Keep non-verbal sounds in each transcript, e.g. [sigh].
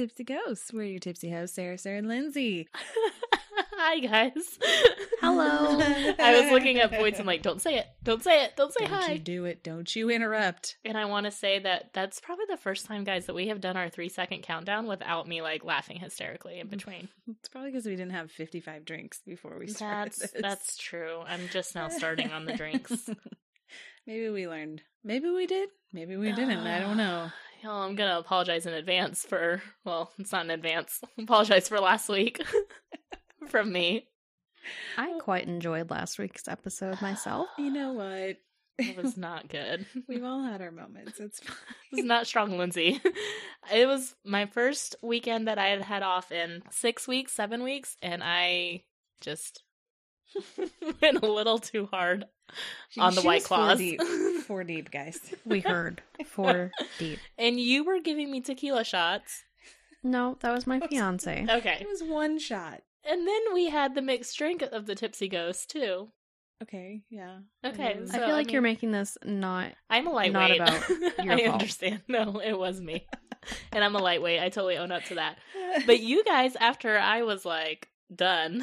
Tipsy Ghosts. We're your tipsy hosts, Sarah, Sarah, and Lindsey. [laughs] Hi, guys. Hello. [laughs] I was looking at points and like, don't say it. Don't say it. Don't say Don't hi. you do it. Don't you interrupt. and I want to say that that's probably the first time, guys, that we have done our three second countdown without me like laughing hysterically in between. [laughs] It's probably because we didn't have 55 drinks before we started That's this. that's true. I'm just now starting on the drinks. Maybe we learned. Maybe we did. Maybe we didn't. I don't know. [sighs] Well, I'm gonna apologize in advance for. Well, it's not in advance. [laughs] apologize for last week [laughs] from me. I quite enjoyed last week's episode [sighs] myself. You know what? It was not good. [laughs] We've all had our moments. It's fine. It was not strong, Lindsey. It was my first weekend that I had had off in six weeks, seven weeks, and I just [laughs] went a little too hard on the She White was four Claws. deep. [laughs] Four deep, guys. We heard four deep. and you were giving me tequila shots. No, that was my fiance. [laughs] Okay. It was one shot. And then we had the mixed drink of the Tipsy Ghost, too. Okay, yeah. Okay. I so, feel like I you're making this not. I'm a lightweight. about your I fault. understand. No, it was me. and I'm a lightweight. I totally own up to that. But you guys, after I was like done,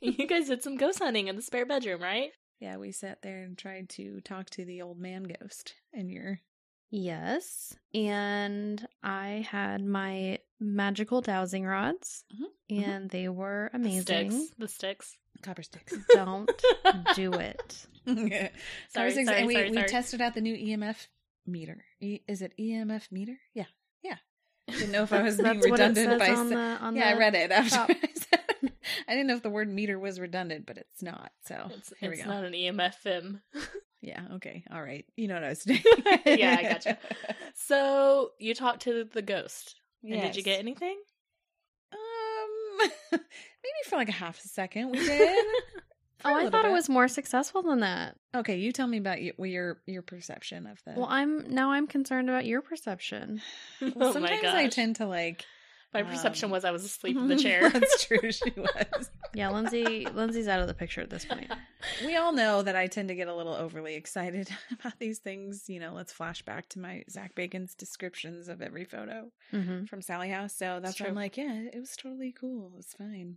you guys did some ghost hunting in the spare bedroom, right? yeah, we sat there and tried to talk to the old man ghost in your Yes. And I had my magical dowsing rods, Mhm, mhm. and they were The amazing. sticks. The sticks. copper sticks. [laughs] Don't do it. [laughs] Sorry, Sorry, sorry, and we, sorry, we sorry. tested out the new EMF meter. E- is it EMF meter? Yeah, yeah. Didn't know if I [laughs] was being That's what it redundant says by on sa- the on yeah, I read it after top. I said it. I didn't know if the word meter was redundant, but it's not. So It's, here it's we go. not an EMFM. [laughs] Yeah, okay, all right. You know what I was [laughs] doing. Yeah, I gotcha. [laughs] so you talked to the ghost. And did you get anything? Um, maybe for like a half a second we did. Oh, I thought it was more successful than that. Okay, you tell me about your your, your perception of the. Well, I'm now I'm concerned about your perception. [sighs] Well, oh my sometimes I tend to like. My perception um, was I was asleep in the [laughs] chair. That's true. She was. [laughs] Yeah, Lindsey Lindsey's out of the picture at this point. [laughs] We all know that I tend to get a little overly excited about these things. You know, let's flash back to my Zak Bagans' descriptions of every photo hmm from Sallie House. So that's why I'm like, yeah, it was totally cool. It's fine.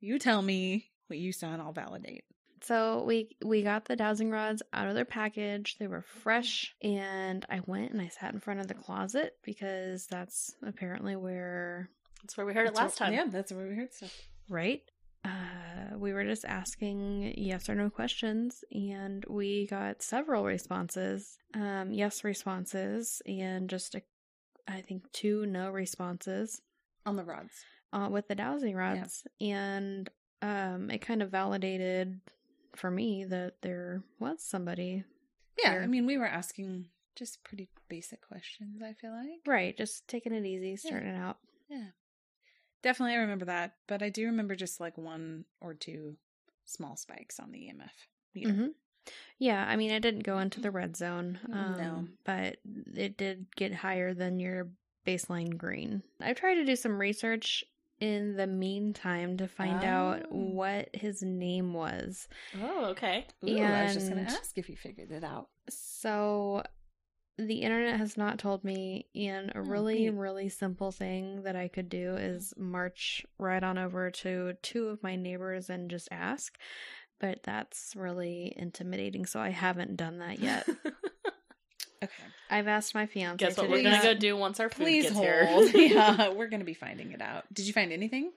You tell me what you saw, and I'll validate. So we we got the dowsing rods out of their package. They were fresh, and I went and I sat in front of the closet because that's apparently where That's where we heard it last where- time. Yeah, that's where we heard stuff. right. Uh, we were just asking yes or no questions, and we got several responses. Um, yes responses, and just a, I think two no responses. On the rods. uh, with the dowsing rods, and um, it kind of validated for me that there was somebody Yeah, Here. I mean, we were asking just pretty basic questions, I feel like. right, just taking it easy, starting out. Yeah. Definitely, I remember that. But I do remember just like one or two small spikes on the EMF meter. hmm Yeah, I mean, it didn't go into the red zone, um, No. but it did get higher than your baseline green. I've tried to do some research in the meantime to find out Oh. what his name was. Oh, okay. Ooh, I was just going to ask if you figured it out. So the internet has not told me and a Oh, really neat. really simple thing that I could do is march right on over to two of my neighbors and just ask. But that's really intimidating, so I haven't done that yet. [laughs] Okay. I've asked my fiance. Guess what to we're gonna go do once our food Please gets hold. here. [laughs] yeah, we're going to be finding it out. Did you find anything?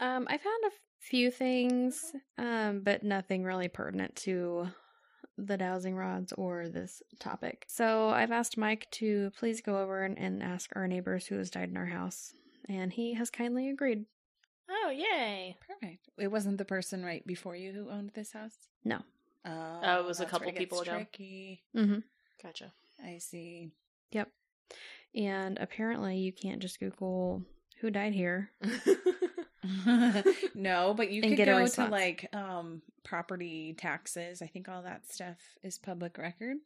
Um, I found a few things, um, but nothing really pertinent to the dowsing rods or this topic. So I've asked Mike to please go over and, and ask our neighbors who has died in our house, and he has kindly agreed. Oh, yay. Perfect. It wasn't the person right before you who owned this house? No. Oh, Oh, it was a couple it gets people ago. Tricky. Mm-hmm. Gotcha. I see. Yep. And apparently, you can't just Google who died here. [laughs] [laughs] no, but you get go to like um property taxes. I think all that stuff is public record.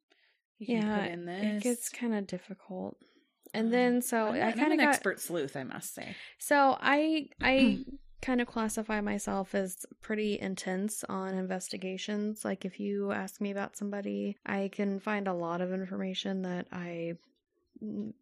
You can yeah, put in this. it gets kind of difficult. And Um, then, so I'm, I kind an of got expert sleuth, I must say. So I I [clears throat] kind of classify myself as pretty intense on investigations. Like if you ask me about somebody, I can find a lot of information that I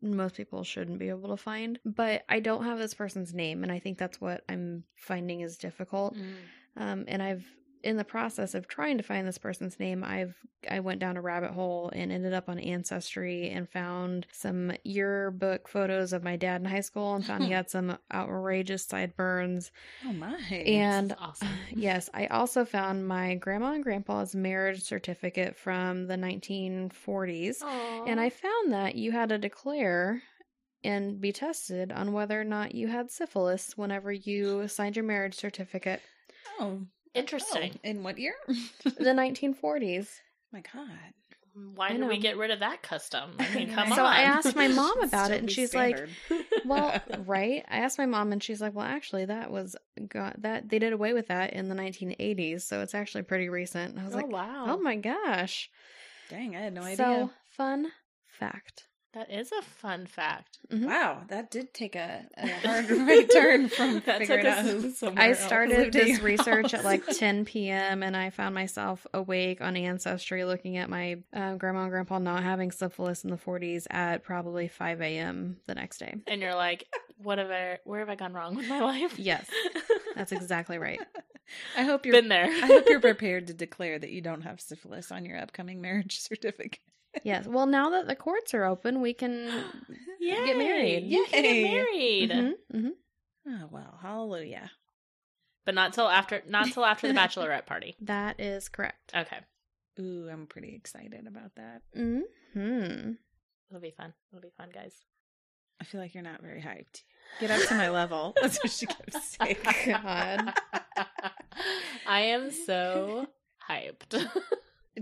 most people shouldn't be able to find. But I don't have this person's name, and I think that's what I'm finding is difficult. Mm. Um, and I've in the process of trying to find this person's name, I've I went down a rabbit hole and ended up on Ancestry and found some yearbook photos of my dad in high school and found he [laughs] had some outrageous sideburns. Oh my. And awesome. [laughs] yes, I also found my grandma and grandpa's marriage certificate from the 1940s. And I found that you had to declare and be tested on whether or not you had syphilis whenever you signed your marriage certificate. oh, Oh, interesting. oh, in what year? The [laughs] 1940s. my God. Why did we get rid of that custom? I mean, [laughs] come So on. I asked my mom [laughs] about it, and be she's like. Well, right. I asked my mom, and she's like, "Well, actually, that was got that they did away with that in the 1980s, so it's actually pretty recent." And I was oh like, oh wow, "Oh my gosh!" dang, I had no idea. So fun fact. That is a fun fact. Mhm. Wow, that did take a, a [laughs] hard [laughs] right turn from That figuring took out us [laughs] who. somewhere I started Lived this research at like 10 p.m. and I found myself awake on Ancestry looking at my um, grandma and grandpa not having syphilis in the 40s at probably 5 a.m. the next day. and you're like, what have I? Where have I gone wrong with my life? Yes, that's exactly right. I hope you're. Been there. I hope you're prepared to declare that you don't have syphilis on your upcoming marriage certificate. Yes. Well, now that the courts are open, we can. [gasps] Yay, Get married. You can get married, Mhm, mhm. Oh well, hallelujah. but not till after. Not till after the bachelorette [laughs] party. That is correct. Okay, Ooh, I'm pretty excited about that. Hmm. it'll be fun. It'll be fun, guys. I feel like you're not very hyped. Get up to my level. [laughs] That's what she kept saying. God. [laughs] I am so hyped.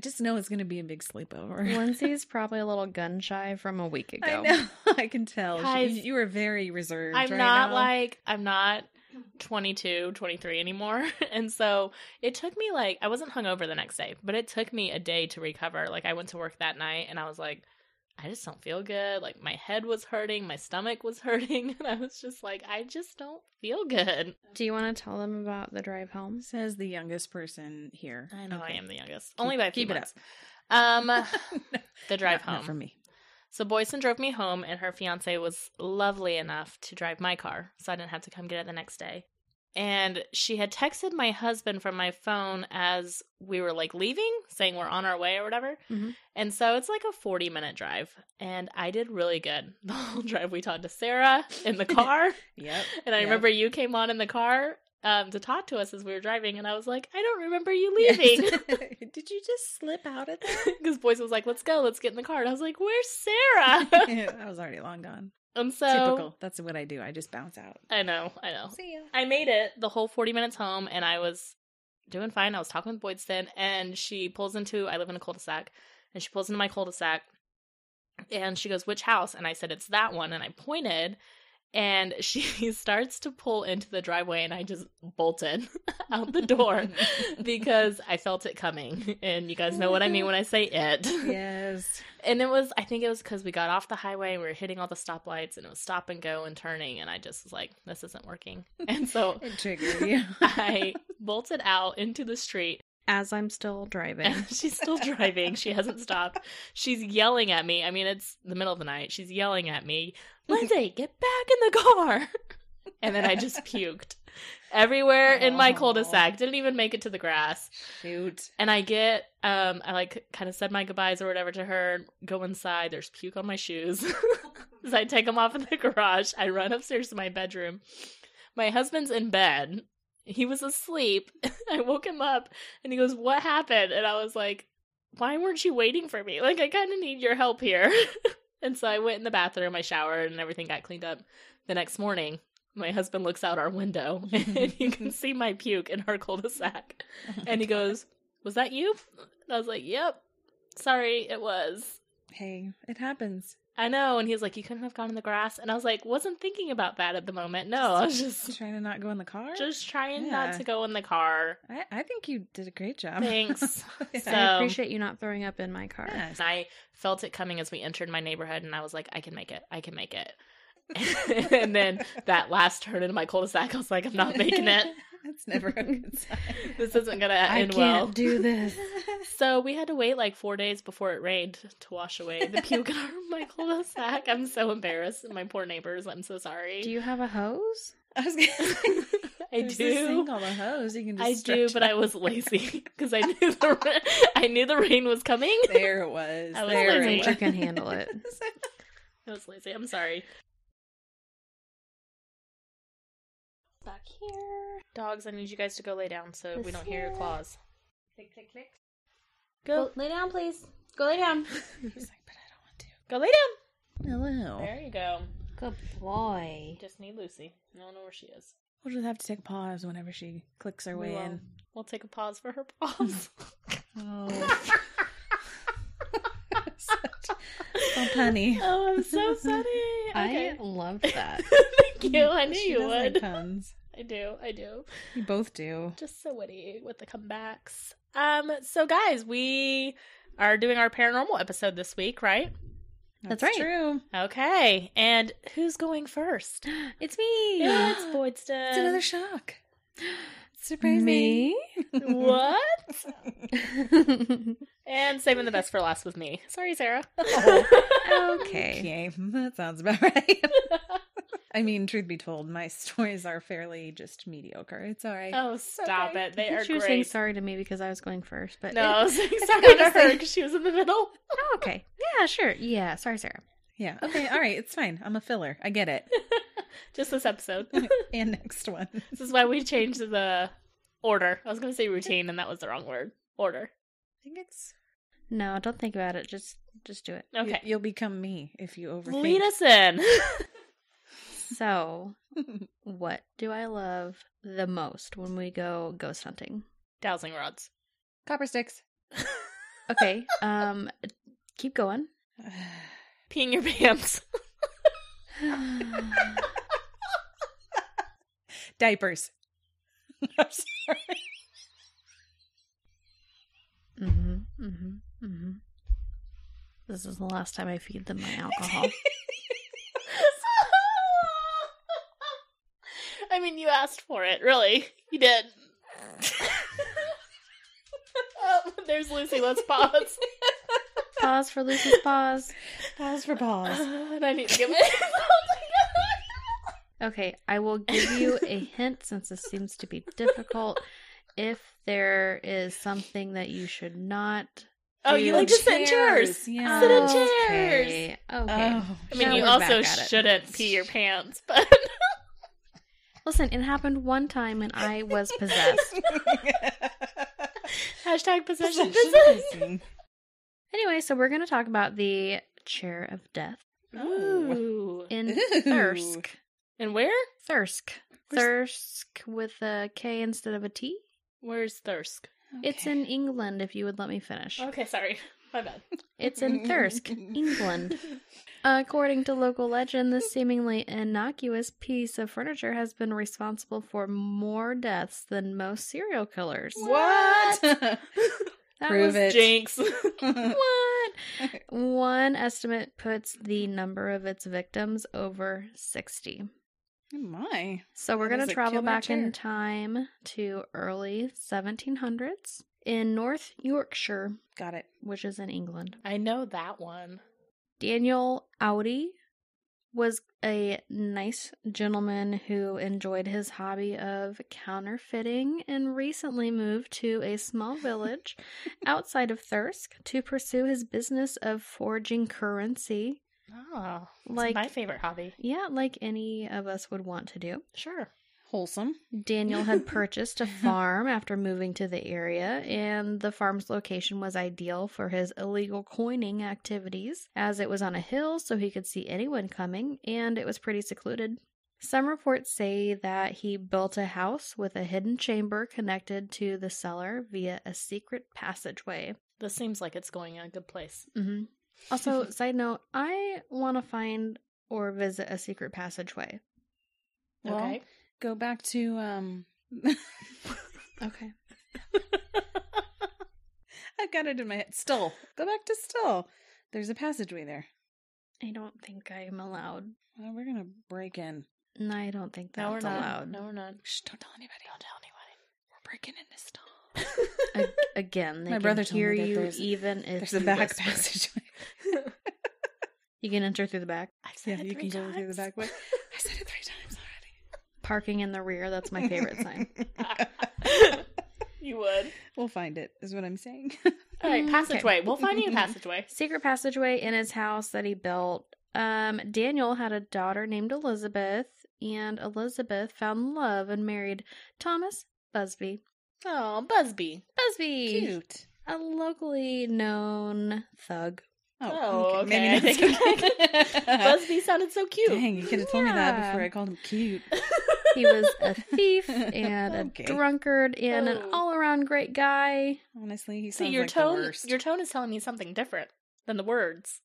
Just know it's going to be a big sleepover. [laughs] Lindsey's probably a little gun shy from a week ago. I know. [laughs] I can tell. She- Guys, you were very reserved. I'm right not now. like I'm not 22, 23 anymore. [laughs] And so it took me like I wasn't hungover the next day, but it took me a day to recover. Like I went to work that night and I was like I just don't feel good. Like my head was hurting, my stomach was [laughs] hurting, and I was just like I just don't feel good. Do you want to tell them about the drive home? says the youngest person here. I know I am the youngest. Only by a few keep it months. Um [laughs] the drive not home. for me. So Boydston drove me home, and her fiance was lovely enough to drive my car, so I didn't have to come get it the next day. And she had texted my husband from my phone as we were like leaving, saying we're on our way or whatever. Mhm. And so it's like a 40 minute drive. And I did really good [laughs] the whole drive. We talked to Sarah in the [laughs] car. Yep. and I Yep. remember you came on in the car um, to talk to us as we were driving. And I was like, I don't remember you leaving. Yes. [laughs] Did you just slip out of there? Because Boyce was like, let's go, let's get in the car. And I was like, where's Sarah? I was already long gone. And so Typical. That's what I do. I just bounce out. I know, I know. See ya. I made it the whole 40 minutes home and I was doing fine. I was talking with Boydston and she pulls into, I live in a cul de sac, and she pulls into my cul de sac and she goes, Which house? And I said, It's that one. And I pointed and [laughs] she starts to pull into the driveway and I just bolted [laughs] out the door [laughs] because I felt it coming. And you guys know what I mean when I say it. yes. And it was, I think it was because we got off the highway and we were hitting all the stoplights and it was stop and go and turning. And I just was like, this isn't working. And so It triggered you. I bolted out into the street. As I'm still driving. She's still driving. She hasn't stopped. She's yelling at me. I mean, it's the middle of the night. She's yelling at me, Lindsey, get back in the car. And then I just [laughs] puked everywhere in my Aw. cul de sac. Didn't even make it to the grass. Shoot. And I get, um, I like kind of said my goodbyes or whatever to her, go inside. There's puke on my shoes. As [laughs] I take them off in the garage, I run upstairs to my bedroom. My husband's in bed. He was asleep. [laughs] I woke him up and he goes, What happened? And I was like, Why weren't you waiting for me? Like, I kind of need your help here. And so I went in the bathroom, I showered, and everything got cleaned up. The next morning, my husband looks out our window [laughs] and you can see my puke in our cul de sac. [laughs] And he goes, Was that you? And I was like, Yep. Sorry, it was. Hey, it happens. I know. And he was like, You couldn't have gone in the grass. And I was like, Wasn't thinking about that at the moment. No, I was just Trying to not go in the car? just trying Yeah. not to go in the car. I, I think you did a great job. Thanks. [laughs] Yeah. So- I appreciate you not throwing up in my car. Yes. I felt it coming as we entered my neighborhood, and I was like, I can make it. I can make it. [laughs] [laughs] and then that last turn into my cul de sac, I was like, I'm not making it. It's It's never a good [laughs] sign. this isn't gonna end well. I end can't well. do this. [laughs] So we had to wait like four days before it rained to wash away the puke in our [laughs] my cul-de-sac. I'm so embarrassed. My poor neighbors. I'm so sorry. Do you have a hose? I was gonna I there's this do. thing called a hose. You can just I do, but it I was lazy because I knew the ra- I knew the rain was coming. There it was. I was there lazy. it You can handle it. I was lazy. I'm sorry. Back here. Dogs, I need you guys to go lay down so we don't hear your claws. Click, click, click. Go, lay down, please. Go lay down. [laughs] He's like, but I don't want to. go lay down. Hello. There you go. Good boy. Just need Lucy. I don't know where she is. We'll just have to take a pause whenever she clicks her We way will. in. We'll take a pause for her pause. [laughs] Oh. [laughs] Such so punny. oh, I'm so funny. Okay. I loved that. Thank you. I knew She you does like would. puns. I do. I do. You both do. Just so witty with the comebacks. Um. So, guys, we are doing our paranormal episode this week, right? That's right. True. Okay. And who's going first? [gasps] it's me. Yeah, it's Boydston. It's another shock. [gasps] Surprising. Me? [laughs] what? [laughs] And saving the best for last with me. Sorry, Sarah. [laughs] okay. Okay, that sounds about right. I mean, truth be told, my [laughs] stories are fairly just mediocre. It's all right. oh, stop okay. it. They I are think she was saying sorry to me because I was going first, but No, I was saying [laughs] sorry to her because she was in the middle. [laughs] Oh, okay. Yeah, sure. Yeah, sorry, Sarah. Yeah. Okay. All right. It's fine. I'm a filler. I get it. Just this episode. and next one. This is why we changed the order. I was going to say routine, and that was the wrong word. Order. I think it's No, don't think about it. Just just do it. Okay. You, will become me if you overthink. Lead us in. So, [laughs] what do I love the most when we go ghost hunting? Dowsing rods. Copper sticks. [laughs] Okay, um keep going. [sighs] Peeing your pants. [laughs] Diapers. I'm sorry. mhm. Mhm. Mhm. This is the last time I feed them my alcohol. I mean, you asked for it, really. [laughs] You did. oh, [laughs] [laughs] there's Lucy. Let's pause. pause for Lucy's pause. Pause for pause. and I need to get my Okay, I will give you a hint since this seems to be difficult. If there is something that you should not Oh, you like to sit in chairs. Yeah. Sit in chairs. Okay. Oh. I mean, Now you also back at it. shouldn't pee your pants, but Listen, it happened one time and I was possessed. [laughs] hashtag possession. Possession. anyway, so we're going to talk about the chair of death Ooh. in Ooh. Thirsk. And where? Thirsk. Thirsk with a K instead of a T. Where's Thirsk? It's in England, if you would let me finish. Okay, sorry. My bad. It's in Thirsk, England. According to local legend, this seemingly innocuous piece of furniture has been responsible for more deaths than most serial killers. What? [laughs] That Prove was it. Jinx. [laughs] what? [laughs] One estimate puts the number of its victims over 60. Oh my. So we're going to travel back chair. in time to early 1700s in North Yorkshire, Got it. which is in England. I know that one. Daniel Auty was a nice gentleman who enjoyed his hobby of counterfeiting and recently moved to a small [laughs] village outside of Thirsk to pursue his business of forging currency. Oh, Like- my favorite hobby. Yeah, like any of us would want to do. Sure. Wholesome. Daniel had [laughs] purchased a [laughs] farm after moving to the area, and the farm's location was ideal for his illegal coining activities, as it was on a hill so he could see anyone coming, and it was pretty secluded. Some reports say that he built a house with a hidden chamber connected to the cellar via a secret passageway. This seems like it's going in a good place. hmm Also, [laughs] side note, I want to find or visit a secret passageway. Well, Okay. Go back to um [laughs] Okay. [laughs] I've got it in my head. Still. Go back to Still. There's a passageway there. I don't think I'm allowed. Well, we're gonna break in. No, I don't think that's no, we're not. allowed. No, we're not. Shh, don't tell anybody. Don't tell anybody. We're breaking into still. A- again, [laughs] they My can brother told me hear that you there's- even if There's a you back whisper. passageway. You can enter through the back. I said Yeah, it you three can go through the back way. I said it three times Parking in the rear, that's my favorite sign. you would. we'll find it, is what I'm saying. [laughs] All right, Mm, passageway. okay. We'll find you a [laughs] passageway. Secret passageway in his house that he built. Um, Daniel had a daughter named Elizabeth, and Elizabeth found love and married Thomas Busby. Oh, Busby. Busby, Cute. a locally known thug. Oh, okay. Maybe I think- [laughs] Busby sounded so cute. Dang, you could have told me that before I called him cute. He was a thief [laughs] and a Okay. drunkard and an Oh. all-around great guy. Honestly, he See, sounds your like tone, the worst. your tone is telling me something different than the words.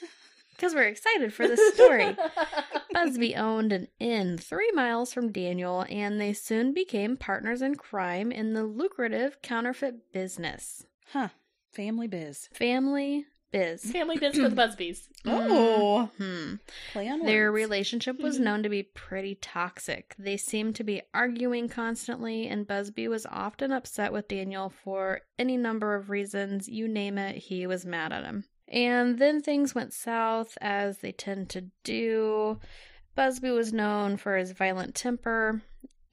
[laughs] Because we're excited for this story. [laughs] Busby owned an inn three miles from Daniel, and they soon became partners in crime in the lucrative counterfeit business. Huh. Family biz. Family biz. Family biz for the [clears throat] Busbys. Oh. Hmm. Play on Their words. relationship was known to be pretty toxic. They seemed to be arguing constantly, and Busby was often upset with Daniel for any number of reasons. You name it, he was mad at him. And then things went south, as they tend to do. Busby was known for his violent temper,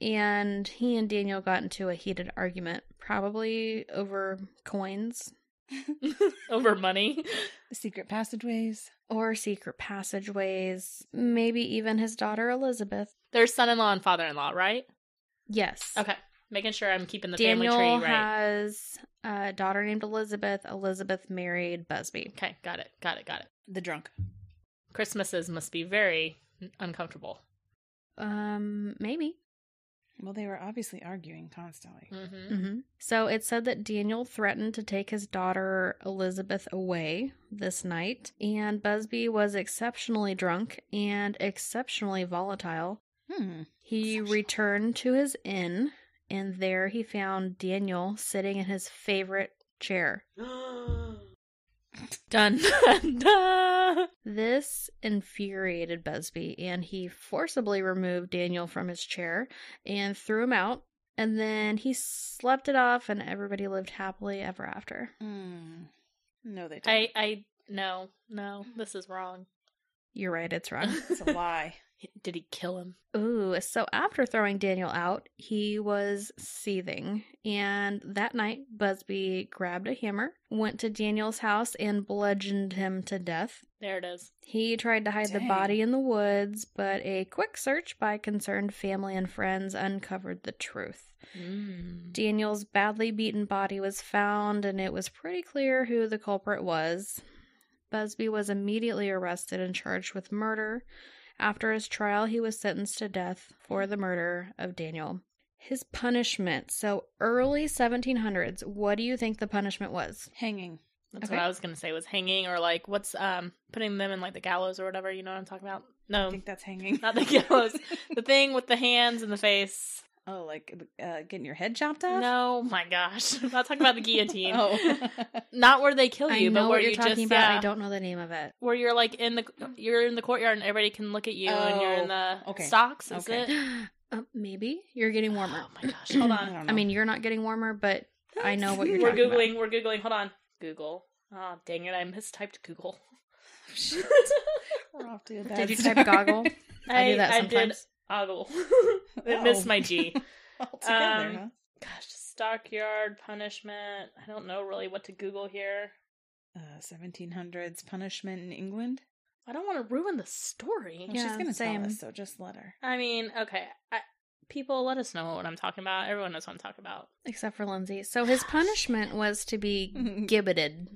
and he and Daniel got into a heated argument, probably over coins [laughs] Over money. [laughs] secret passageways. or secret passageways, maybe even his daughter Elizabeth. Their son-in-law and father-in-law, right? Yes. Okay, making sure I'm keeping the Daniel family tree right. has a daughter named Elizabeth. Elizabeth married Busby. Okay, got it, got it, got it. The drunk. Christmases must be very uncomfortable. Um, maybe. Well, they were obviously arguing constantly. Mm-hmm. hmm So it said that Daniel threatened to take his daughter Elizabeth away this night, and Busby was exceptionally drunk and exceptionally volatile. Hmm. He Exceptional. returned to his inn, and there he found Daniel sitting in his favorite chair. Done. Done. [laughs] This infuriated Busby, and he forcibly removed Daniel from his chair and threw him out. And then he slept it off, and everybody lived happily ever after. Hmm. No, they I, didn't. I, no, no, this is wrong. You're right, it's wrong. [laughs] It's a lie. Did he kill him? Ooh, so after throwing Daniel out, he was seething. And that night, Busby grabbed a hammer, went to Daniel's house, and bludgeoned him to death. There it is. He tried to hide the body in the woods, but a quick search by concerned family and friends uncovered the truth. Mm. Daniel's badly beaten body was found, and it was pretty clear who the culprit was. Busby was immediately arrested and charged with murder. After his trial, he was sentenced to death for the murder of Daniel. His punishment. So, early 1700s, what do you think the punishment was? Hanging. That's Okay. what I was gonna say. Was hanging or like what's um putting them in like the gallows or whatever. You know what I'm talking about? No. I think that's hanging. not the gallows. the thing with the hands and the face. Oh, like uh, getting your head chopped off? No, my gosh, I'm [laughs] not talking about the guillotine. Oh. [laughs] Not where they kill I you, know but where what you're you talking just about. yeah, I don't know the name of it. where you're like in the you're in the courtyard and everybody can look at you and you're in the Oh, okay. stocks. Is Okay. it? [gasps] Uh, maybe you're getting warmer. Oh my gosh! [clears throat] Hold on. don't I mean, you're not getting warmer, but I know what you're doing. We're talking googling. We're googling. Hold on. Google. Oh dang it! I mistyped Google. Shit. [laughs] We're off to a bad. Did you start. type goggle? I do that I did sometimes. Ogle. [laughs] it missed Oh. my G. [laughs] All together, Um, huh? Gosh, stockyard punishment. I don't know really what to Google here. Uh, 1700s punishment in England. I don't want to ruin the story. Well, Yeah, she's gonna same. tell us, so just let her. I mean, okay. I, people, let us know what I'm talking about. Everyone knows what I'm talking about. Except for Lindsey. So his punishment was to be [laughs] gibbeted.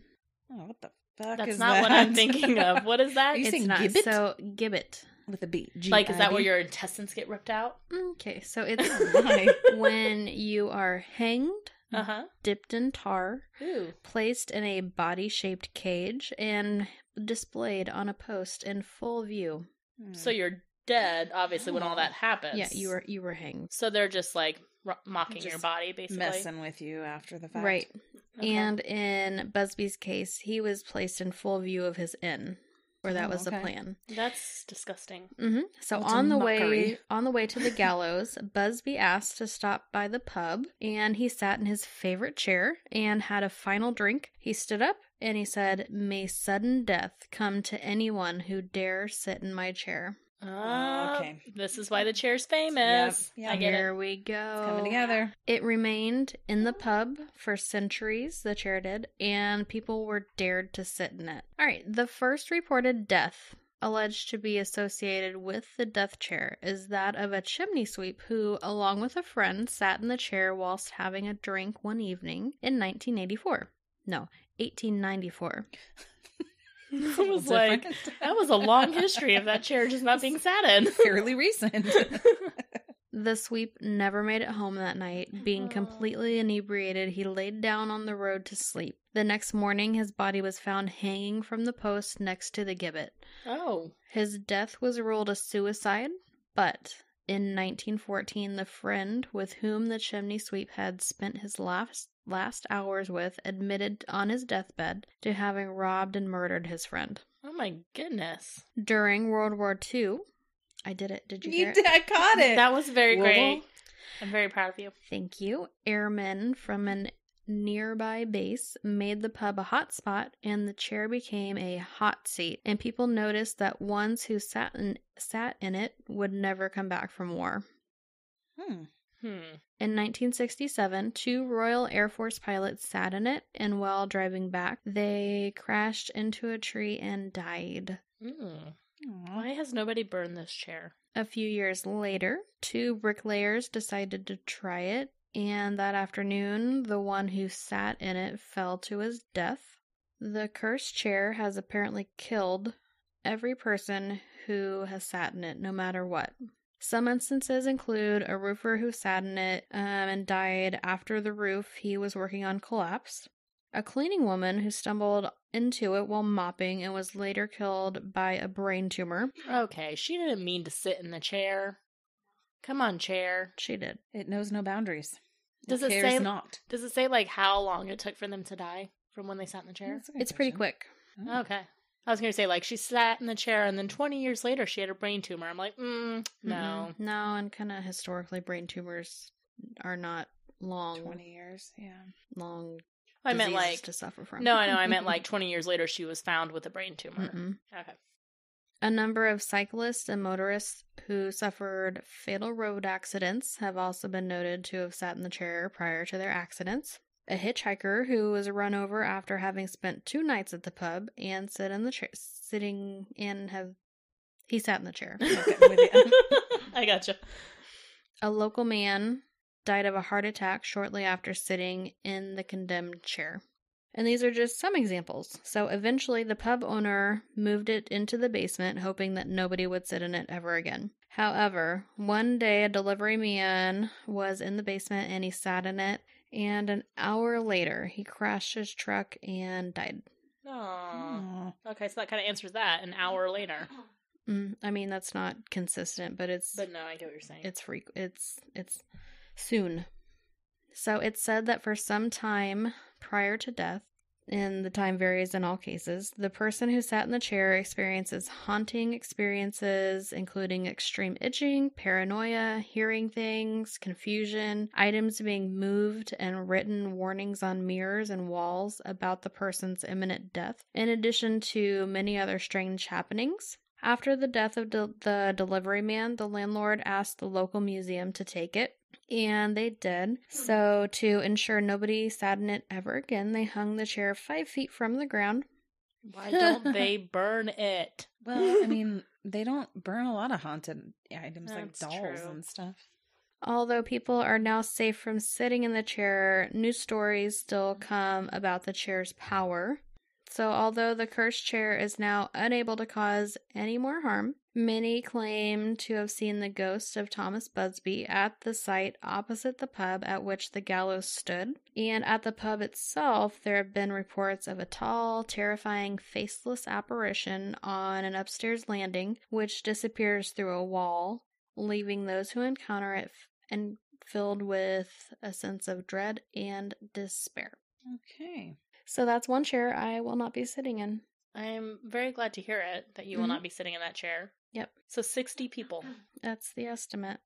Oh, what the fuck That's is not what? I'm thinking of. What is that? Are you It's saying not gibbet? so gibbet. With a B. like, is that where your intestines get ripped out? Okay, so it's Why? [laughs] when you are hanged, Uh huh. dipped in tar, Ooh. placed in a body-shaped cage, and displayed on a post in full view. So you're dead, obviously, when all that happens. Yeah, you were you were hanged. So they're just like ro- mocking your body, basically. messing with you after the fact. Right. Okay. And in Busby's case, he was placed in full view of his inn. Or that Oh, was the plan. That's disgusting. hmm So It's a on the way on the way to the [laughs] gallows, Busby asked to stop by the pub, and he sat in his favorite chair and had a final drink. He stood up and he said, "May sudden death come to anyone who dare sit in my chair." Ah, okay. This is why the chair's famous. Yep, I get Here it. we go. Coming together. It remained in the pub for centuries, the chair did, and people were dared to sit in it. All right, the first reported death alleged to be associated with the death chair is that of a chimney sweep who, along with a friend, sat in the chair whilst having a drink one evening in 1984. No, 1894. [laughs] I was like, that was a long history of that chair just not being sat in. fairly recent. [laughs] The sweep never made it home that night. Being Oh. completely inebriated, he laid down on the road to sleep. The next morning, his body was found hanging from the post next to the gibbet. oh. His death was ruled a suicide, but in 1914, the friend with whom the chimney sweep had spent his last last hours with admitted on his deathbed to having robbed and murdered his friend. Oh my goodness. During World War II, I did it. Did you hear you it? I caught it. That was very Whoa. great. I'm very proud of you. Thank you. Airmen from an nearby base made the pub a hot spot and the chair became a hot seat and people noticed that ones who sat in sat in it would never come back from war. Hmm. Hmm. In 1967, two Royal Air Force pilots sat in it and while driving back, they crashed into a tree and died. Mm. Why has nobody burned this chair? A few years later, two bricklayers decided to try it, and that afternoon, the one who sat in it fell to his death. The cursed chair has apparently killed every person who has sat in it, no matter what. Some instances include a roofer who sat in it um, and died after the roof he was working on collapsed, a cleaning woman who stumbled into it while mopping and was later killed by a brain tumor. Okay, she didn't mean to sit in the chair. Come on, chair. She did. It knows no boundaries. Does it it cares say- not? Does it say like how long it took for them to die from when they sat in the chair? That's a good It's pretty quick. Oh. Okay. I was gonna say like she sat in the chair and then 20 years later she had a brain tumor. I'm like, mm, no. Mm-mm. No, and kind of historically, brain tumors are not long, 20 years, yeah. long. I meant like to suffer from. no, I know. I meant [laughs] like 20 years later she was found with a brain tumor. Mm-mm. Okay. A number of cyclists and motorists who suffered fatal road accidents have also been noted to have sat in the chair prior to their accidents. A hitchhiker who was run over after having spent two nights at the pub and sit in the chair, sitting in have he sat in the chair. [laughs] Okay, I'm with you. I gotcha. A local man died of a heart attack shortly after sitting in the condemned chair. And these are just some examples. So eventually, the pub owner moved it into the basement, hoping that nobody would sit in it ever again. However, one day a delivery man was in the basement and he sat in it, and an hour later, he crashed his truck and died. Aww. Aw. Okay, so that kind of answers that. An hour later. [laughs] Mm, I mean, that's not consistent, but it's But no, I get what you're saying. It's freak. It's it's soon. So it's said that for some time prior to death, and the time varies in all cases, the person who sat in the chair experiences haunting experiences, including extreme itching, paranoia, hearing things, confusion, items being moved, and written warnings on mirrors and walls about the person's imminent death, in addition to many other strange happenings. After the death of de- the delivery man, the landlord asked the local museum to take it, and they did. Hmm. So, to ensure nobody sat in it ever again, they hung the chair five feet from the ground. Why don't [laughs] they burn it? Well, I mean, [laughs] they don't burn a lot of haunted items That's like dolls true. and stuff. Although people are now safe from sitting in the chair, new stories still hmm. come about the chair's power. So, although the cursed chair is now unable to cause any more harm, many claim to have seen the ghost of Thomas Busby at the site opposite the pub at which the gallows stood. And at the pub itself, there have been reports of a tall, terrifying, faceless apparition on an upstairs landing, which disappears through a wall, leaving those who encounter it f- and filled with a sense of dread and despair. Okay. So that's one chair I will not be sitting in. I'm very glad to hear it that you will Mhm. not be sitting in that chair. Yep. So 60 people. [clears throat] That's the estimate.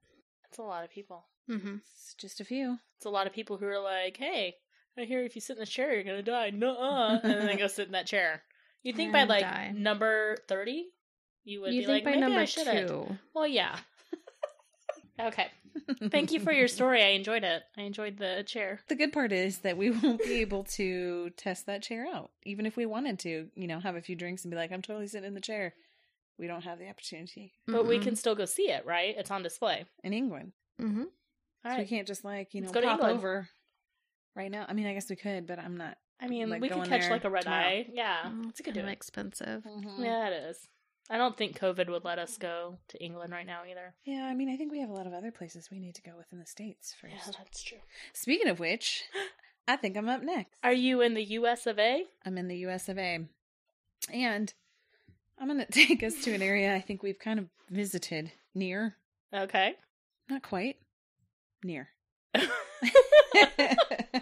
That's a lot of people. Mm-hmm. It's just a few. It's a lot of people who are like, hey, I hear if you sit in this chair, you're going to die. Nuh-uh. And then they go [laughs] sit in that chair. You think by And like die. number 30, you would You be think like, by maybe number I shouldn't. two? Well, yeah. [laughs] okay. Thank you for your story. I enjoyed it. I enjoyed the chair. The good part is that we [laughs] won't be able to test that chair out. Even if we wanted to, you know, have a few drinks and be like, I'm totally sitting in the chair. We don't have the opportunity But we can still go see it, right? It's on display. in England. Mm-hmm. All So we can't just like, you know, go pop over right now. I mean, I guess we could, but I'm not. I mean, like, we could catch like a red tomorrow. eye. Yeah. We it's could kind do of it. expensive. Yeah, it is. I don't think COVID would let us go to England right now either. Yeah, I mean, I think we have a lot of other places we need to go within the States first. Yeah, that's true. Speaking of which, [gasps] I think I'm up next. Are you in the US of A? I'm in the US of A. And I'm going [laughs] to take us to an area I think we've kind of visited near. Okay. Not quite. Near. [laughs]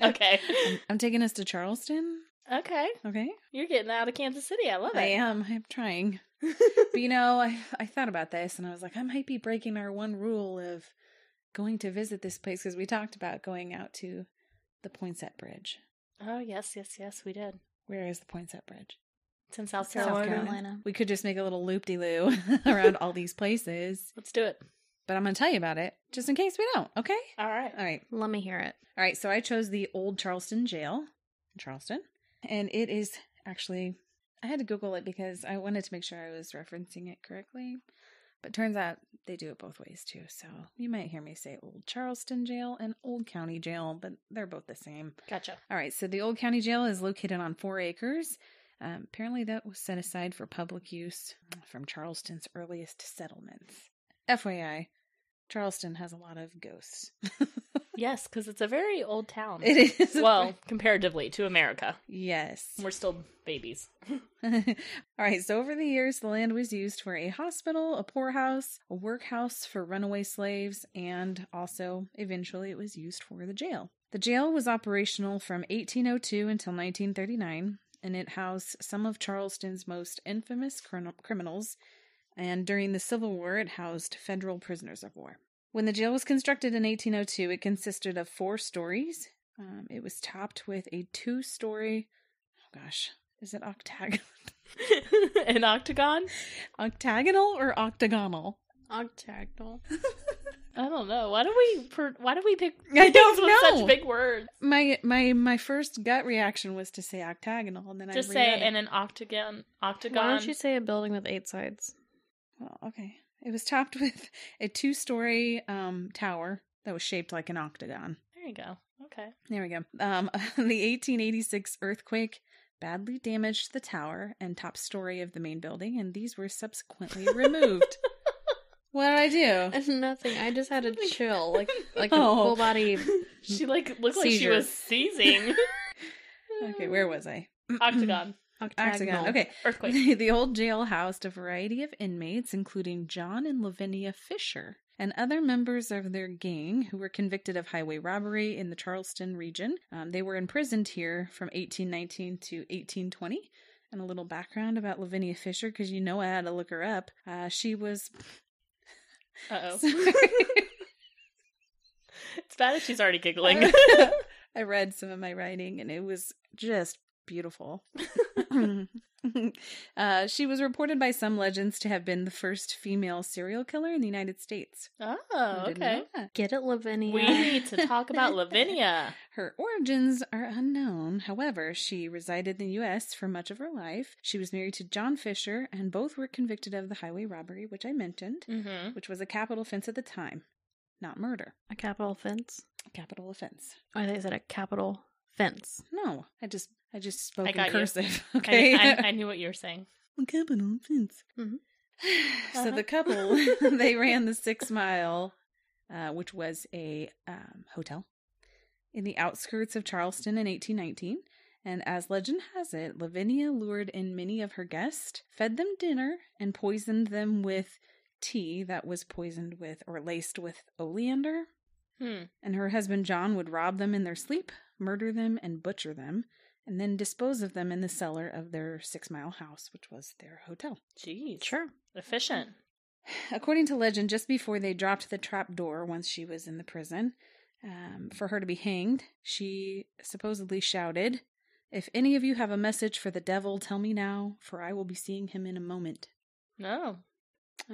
okay. I'm, I'm taking us to Charleston. Okay. Okay. You're getting out of Kansas City. I love it. I am. I'm trying. [laughs] But you know, I, I thought about this and I was like, I might be breaking our one rule of going to visit this place because we talked about going out to the Poinsett Bridge. oh, yes, yes, yes, we did. Where is the Poinsett Bridge? It's in South South Carolina. Carolina. We could just make a little loop de loo [laughs] around all these places, Let's do it. but I'm going to tell you about it just in case we don't, okay? All right. All right. Let me hear it. All right. So I chose the Old Charleston Jail in Charleston, and it is actually, I had to Google it because I wanted to make sure I was referencing it correctly. But turns out they do it both ways too. So you might hear me say Old Charleston Jail and Old County Jail, but they're both the same. Gotcha. All right, so the Old County Jail is located on four acres. Um, apparently, that was set aside for public use from Charleston's earliest settlements. FYI, Charleston has a lot of ghosts. [laughs] Yes, because it's a very old town. it is. [laughs] well, comparatively to America. yes. We're still babies. [laughs] All right, so over the years, the land was used for a hospital, a poorhouse, a workhouse for runaway slaves, and also eventually it was used for the jail. The jail was operational from 1802 until 1939, and it housed some of Charleston's most infamous crim- criminals. And during the Civil War, it housed federal prisoners of war. When the jail was constructed in 1802, it consisted of four stories. Um, it was topped with a two story, oh gosh, is it octagonal? [laughs] An octagon? octagonal or octagonal? Octagonal. [laughs] I don't know. Why do we? Per- why do we pick? [laughs] I don't things with know. Such big words. My my my first gut reaction was to say octagonal, and then Just I say reread in an octagon. Octagon. Why don't you say a building with eight sides? Well, okay, it was topped [laughs] with a two story um tower that was shaped like an octagon. There you go. Okay. There we go. Um, [laughs] the 1886 earthquake badly damaged the tower and top story of the main building, and these were subsequently removed. What did I do? Nothing. I just had a [laughs] chill, like like a Oh. full body. [laughs] She like looked like she Seizure. was seizing. [laughs] Okay, where was I? [clears throat] octagon? Octagon. Okay. Earthquake. the old jail housed a variety of inmates, including John and Lavinia Fisher, and other members of their gang who were convicted of highway robbery in the Charleston region. Um, they were imprisoned here from 1819 to 1820. And a little background about Lavinia Fisher, because you know I had to look her up. Uh, she was. Uh oh. [laughs] It's bad if she's already giggling. [laughs] [laughs] I read some of my writing and it was just beautiful. [laughs] [laughs] uh, she was reported by some legends to have been the first female serial killer in the United States. oh, okay. Get it, Lavinia. We need to talk about [laughs] Lavinia. Her origins are unknown. However, she resided in the U.S. for much of her life. She was married to John Fisher, and both were convicted of the highway robbery, which I mentioned, Mm-hmm. which was a capital offense at the time, not murder. a capital offense? A Capital offense. I think I said a capital fence. No, I just I just spoke I in got you. cursive. [laughs] I, Okay, I, [laughs] I knew what you were saying. capital offense. Mhm. [sighs] So Uh-huh. the couple [laughs] they ran the six mile, uh, which was a um, hotel in the outskirts of Charleston in 1819. And as legend has it, Lavinia lured in many of her guests, fed them dinner, and poisoned them with tea that was poisoned with or laced with oleander. Hmm. And her husband John would rob them in their sleep, murder them, and butcher them. and then dispose of them in the cellar of their six mile house, which was their hotel. Jeez. Sure. Efficient. [sighs] According to legend, just before they dropped the trap door once she was in the prison um, for her to be hanged, she supposedly shouted, If any of you have a message for the devil, tell me now, for I will be seeing him in a moment. No.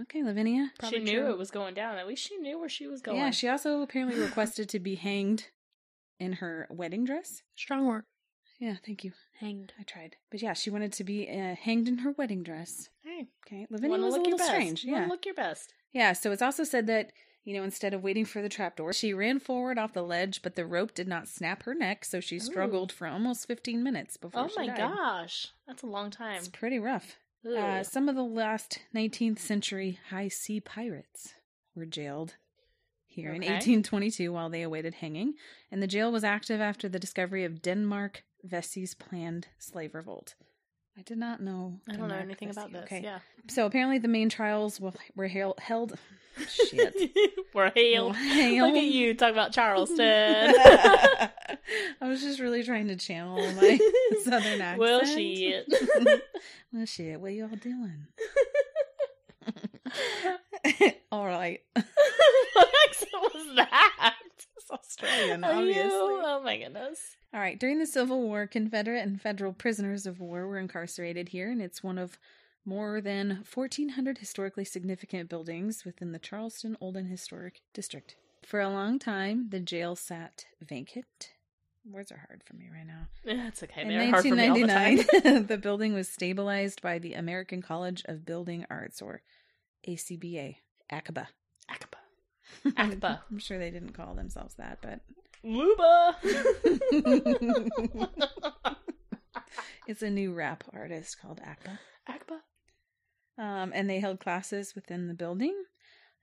Okay, Lavinia. Probably she knew true. it was going down. At least she knew where she was going. Yeah, she also apparently requested to be hanged in her wedding dress. Strong work. Yeah, thank you. Hanged. I tried. But yeah, she wanted to be uh, hanged in her wedding dress. Hey, Okay, Lavinia wanna was a look your little best. strange. Wanna Yeah. look your best. Yeah, so it's also said that, you know, instead of waiting for the trapdoor, she ran forward off the ledge, but the rope did not snap her neck, so she struggled for almost 15 minutes before Oh she my died. gosh, that's a long time. It's pretty rough. Uh, some of the last 19th century high sea pirates were jailed here in 1822 while they awaited hanging, and the jail was active after the discovery of Denmark Vesey's planned slave revolt. I did not know. I don't know anything about this. Okay. Yeah. So apparently the main trials were, were held. held shit. [laughs] We're hailed. Hail. Look at you talk about Charleston. [laughs] I was just really trying to channel my [laughs] southern accent. Well, shit. well, shit. What y'all doing? All right. what accent was that? It's Australian, Are obviously. you? Oh my goodness. All right. During the Civil War, Confederate and federal prisoners of war were incarcerated here, and it's one of more than 1,400 historically significant buildings within the Charleston Old and Historic District. For a long time, the jail sat vacant. Words are hard for me right now. That's okay. In They're hard for me all the time. 1999, [laughs] the building was stabilized by the American College of Building Arts, or ACBA, ACBA. Akaba. Akaba. [laughs] I'm sure they didn't call themselves that, but Luba. it's a new rap artist called ACBA. Akaba. Um, and they held classes within the building.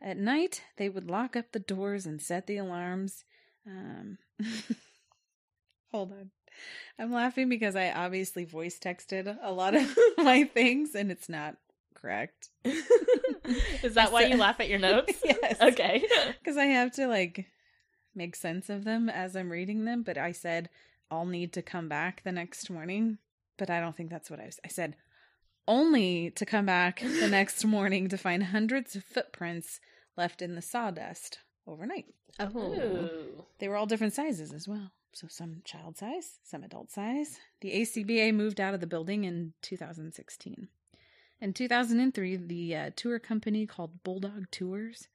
At night, they would lock up the doors and set the alarms. Um, [laughs] hold on. I'm laughing because I obviously voice texted a lot of [laughs] my things and it's not correct. [laughs] Is that why you laugh at your notes? yes. Okay. Because I have to like make sense of them as I'm reading them. But I said, I'll need to come back the next morning. But I don't think that's what I said. Only to come back [laughs] the next morning to find hundreds of footprints left in the sawdust overnight. Oh. Ooh. They were all different sizes as well. So some child size, some adult size. The ACBA moved out of the building in 2016. In 2003, the uh, tour company called Bulldog Tours,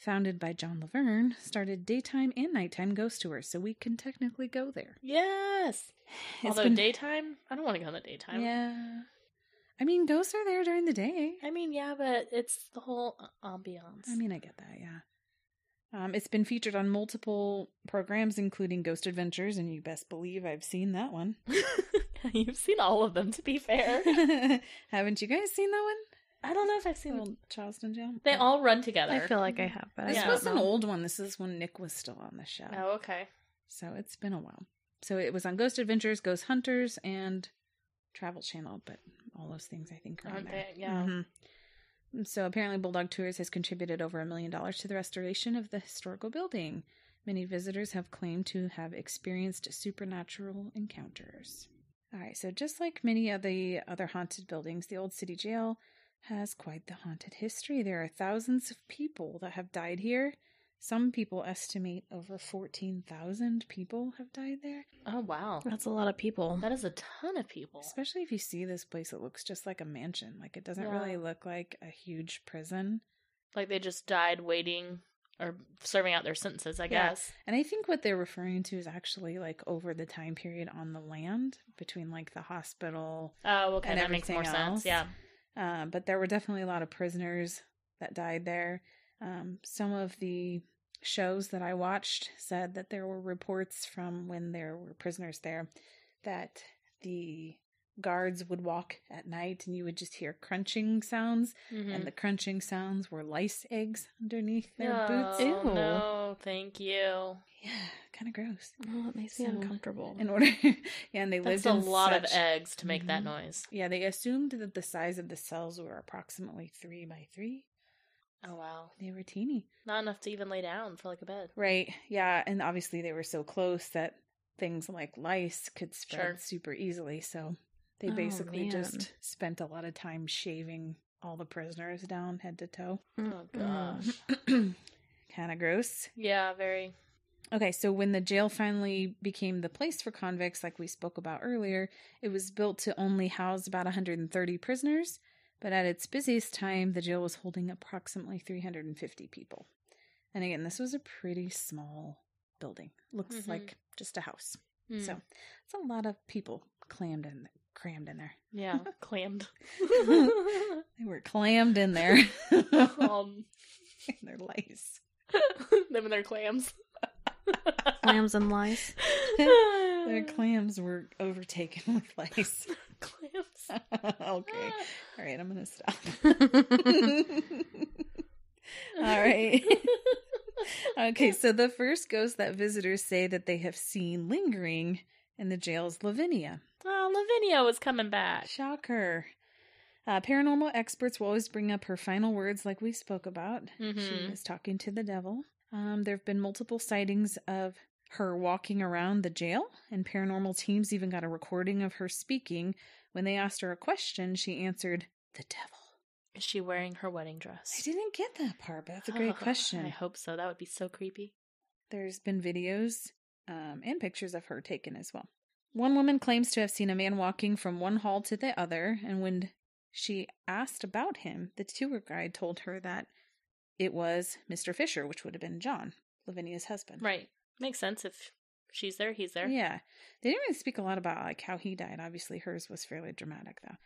founded by John Laverne, started daytime and nighttime ghost tours, so we can technically go there. Yes. [sighs] It's Although been- daytime, I don't want to go in the daytime. Yeah. I mean, ghosts are there during the day. I mean, yeah, but it's the whole ambiance. I mean, I get that, yeah. Um, it's been featured on multiple programs, including Ghost Adventures, and you best believe I've seen that one. [laughs] you've seen all of them. To be fair, [laughs] Haven't you guys seen that one? I don't know if I've seen. Old Charleston Jail. They all run together. I feel like I have, but I This Yeah. don't was an know. old one. This is when Nick was still on the show. Oh, okay. So it's been a while. So it was on Ghost Adventures, Ghost Hunters, and Travel Channel, but all those things I think are on Aren't there. they? Yeah. Mhm. So apparently, Bulldog Tours has contributed over a million dollars to the restoration of the historical building. Many visitors have claimed to have experienced supernatural encounters. All right, so just like many of the other haunted buildings, the old city jail has quite the haunted history. There are thousands of people that have died here. Some people estimate over 14,000 people have died there. Oh wow, That's a lot of people. that is a ton of people. Especially if you see this place, it looks just like a mansion. Like it doesn't Yeah. really look like a huge prison. Like they just died waiting or serving out their sentences. I Yeah. guess. And I think what they're referring to is actually like over the time period on the land between like the hospital. Oh, okay, And that makes more everything sense. Yeah. Um, but there were definitely a lot of prisoners that died there. Um, some of the shows that I watched said that there were reports from when there were prisoners there that the guards would walk at night and you would just hear crunching sounds Mhm. and the crunching sounds were lice eggs underneath their no, boots. Ew. no, thank you. Yeah, kind of gross. Oh, that makes me So, uncomfortable. In order, [laughs] yeah, and they That's lived a in lot of eggs to make that Mhm. noise. Yeah, they assumed that the size of the cells were approximately three by three. Oh wow, They were teeny, not enough to even lay down for like a bed. right? Yeah, and obviously they were so close that things like lice could spread Sure. super easily. So they Oh, basically man. just spent a lot of time shaving all the prisoners down head to toe. Oh gosh. [clears throat] kind of gross. Yeah, very. Okay, so when the jail finally became the place for convicts, like we spoke about earlier, it was built to only house about 130 prisoners, but at its busiest time, the jail was holding approximately 350 people. And again, this was a pretty small building. Looks Mhm. like just a house. Mm. So it's a lot of people clammed in, crammed in there. yeah, [laughs] clammed. [laughs] They were clammed in there. um, [laughs] They're lice. them and their clams. clams and lice. Their clams were overtaken with lice. clams. okay. All right, I'm going to stop. All right. okay, so the first ghost that visitors say that they have seen lingering in the jail's Lavinia. Oh, Lavinia was coming back. Shocker. Uh, paranormal experts will always bring up her final words, like we spoke about. She Mhm. was talking to the devil. Um, there have been multiple sightings of her walking around the jail, and paranormal teams even got a recording of her speaking. When they asked her a question, she answered, The devil. Is she wearing her wedding dress? I didn't get that part, but that's a great [laughs] Oh, question. I hope so. That would be so creepy. There's been videos um, and pictures of her taken as well. One woman claims to have seen a man walking from one hall to the other, and when she asked about him, the tour guide told her that it was Mr. Fisher, which would have been John, Lavinia's husband. Right. Makes sense if she's there, he's there. Yeah. They didn't really speak a lot about like how he died. Obviously hers was fairly dramatic though.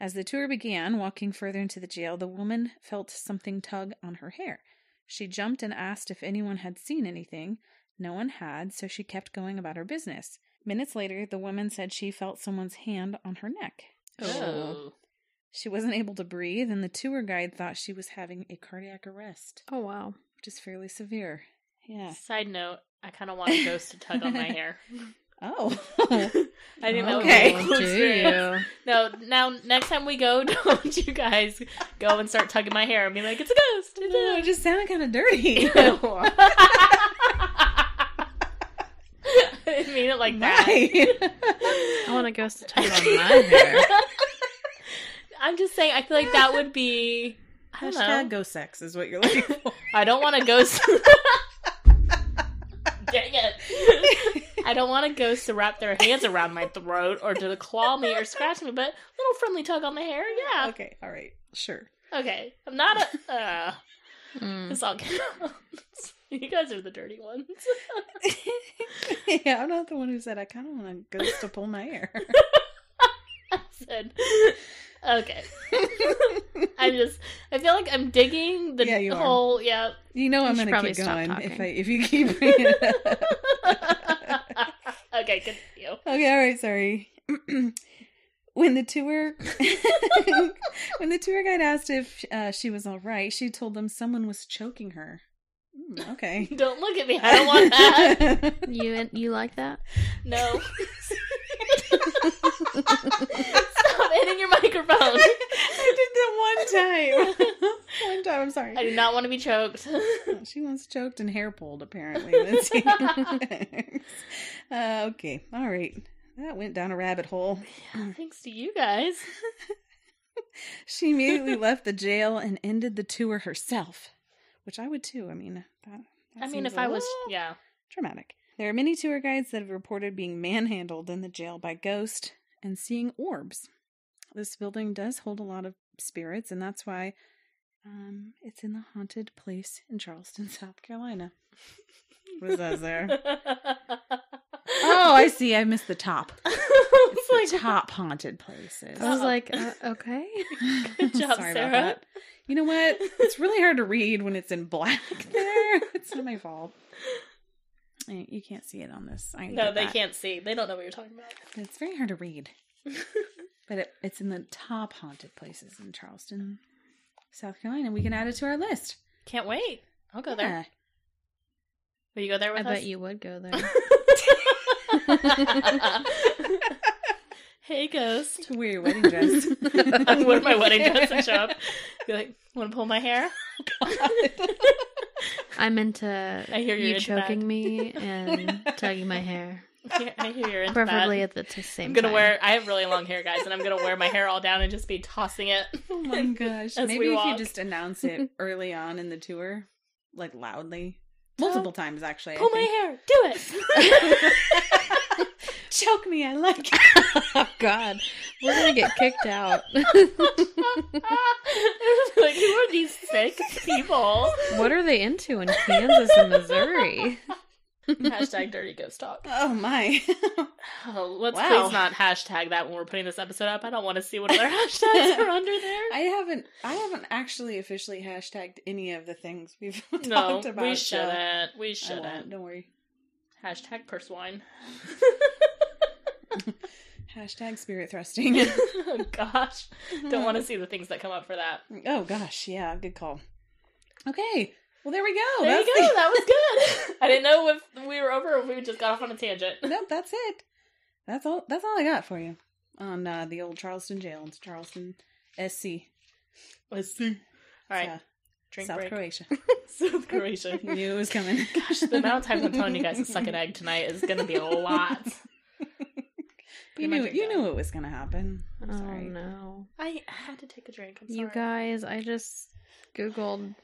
As the tour began, walking further into the jail, the woman felt something tug on her hair. She jumped and asked if anyone had seen anything. No one had, so she kept going about her business. Minutes later, the woman said she felt someone's hand on her neck. Oh. She wasn't able to breathe, and the tour guide thought she was having a cardiac arrest, Oh wow. which is fairly severe. Yeah. Side note, I kind of want a ghost to tug on my [laughs] hair. Oh. [laughs] I think that would be Okay. a do experience. No, now next time we go, [laughs] don't you guys go and start tugging my hair and be like, it's a ghost. It's no, a it just sounded kind of dirty. I didn't mean it like that. [laughs] I want a ghost to tug on my [laughs] hair. I'm just saying, I feel like that would be. I don't Hashtag know. ghost sex is what you're looking for. [laughs] I don't want a ghost. Dang it. I don't want a ghost to wrap their hands around my throat or to claw me or scratch me, but a little friendly tug on the hair, yeah. okay, all right, sure. Okay. I'm not a. Uh, Mm. this all counts. You guys are the dirty ones. [laughs] yeah, I'm not the one who said I kind of want a ghost to pull my hair. [laughs] I said. Okay. I'm just. I feel like I'm digging the Yeah, you are. whole. Yeah. you know I'm gonna keep going if. I if you keep bringing it up. okay, continue. Okay, all right, sorry. [clears throat] when the tour [laughs] when the tour guide asked if uh, she was all right, she told them someone was choking her. Mm, okay. [laughs] Don't look at me. I don't want that. [laughs] You you like that? No. [laughs] Stop hitting your microphone. I did that one time. one time, I'm sorry. I do not want to be choked. She wants choked and hair pulled, apparently. Lindsey. uh, okay, all right. That went down a rabbit hole. Thanks to you guys. She immediately left the jail and ended the tour herself, which I would too. I mean, that, that I mean, if a I was, yeah. dramatic. There are many tour guides that have reported being manhandled in the jail by ghosts and seeing orbs. This building does hold a lot of spirits, and that's why um, it's in the haunted place in Charleston, [laughs] South Carolina. What says there? [laughs] Oh, I see. I missed the top. It's [laughs] It's the like, top haunted places. I was like, uh, okay. Good job, Sorry Sarah. About that. You know what? It's really hard to read when it's in black [laughs] there. It's not my fault. You can't see it on this. I no, they that. can't see. They don't know what you're talking about. It's very hard to read. [laughs] But it, it's in the top haunted places in Charleston, South Carolina. We can add it to our list. Can't wait. I'll go there. Will you go there with us? I bet you would go there. [laughs] hey, ghost. To wear your wedding dress. [laughs] [laughs] I'm wear my wedding dress and show up. [laughs] Be like, want to pull my hair? I'm into I hear you're you into choking that. me and tugging my hair. Yeah, I hear you're into Preferably that. at the t- same I'm gonna time. wear. I have really long hair, guys, and I'm gonna wear my hair all down and just be tossing it. Oh my gosh. As Maybe we if you just announce it early on in the tour, like loudly. Multiple times, actually. I Pull my hair. Do it. Choke me, I like it. [laughs] oh God, we're gonna get kicked out. [laughs] like who are these sick people? what are they into in Kansas and Missouri? [laughs] Hashtag dirty ghost talk. Oh my. Oh, let's Wow. please not hashtag that when we're putting this episode up. I don't want to see what other hashtags are under there. I haven't I haven't actually officially hashtagged any of the things we've no, talked about. we shouldn't. We shouldn't. Don't worry. Hashtag purse wine. [laughs] Hashtag spirit thrusting. oh [laughs] [laughs] gosh, don't want to see the things that come up for that. Oh gosh, yeah, good call. Okay. Well there we go. there That's you go. the- That was good. I didn't know if we were over or if we just got off on a tangent. nope, that's it. That's all that's all I got for you. On uh, the old Charleston jail. It's Charleston SC. Let's see. All right, It's, uh, drink South break. Croatia. South Croatia. Knew it was coming. Gosh, the amount of times I'm telling you guys to suck an egg tonight is going to be a lot. You knew drink you knew it was gonna happen. I'm Oh sorry. no, I had to take a drink. I'm you sorry. guys! I just googled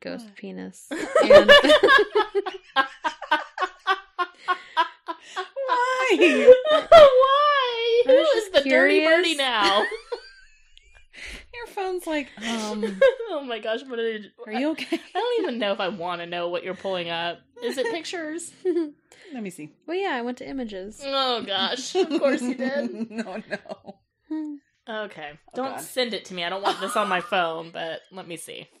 ghost What? [sighs] penis, [laughs] and Why? Why? I Who was is just the dirty curious. birdie now? Your phone's like, um, [laughs] oh my gosh, what did are you okay? I don't even know if I want to know what you're pulling up. Is it pictures? [laughs] Let me see. well, yeah, I went to images. Oh gosh, of [laughs] course you did. [laughs] no, no. Okay, Oh, don't God. send it to me. I don't want this on my phone, but let me see. [laughs]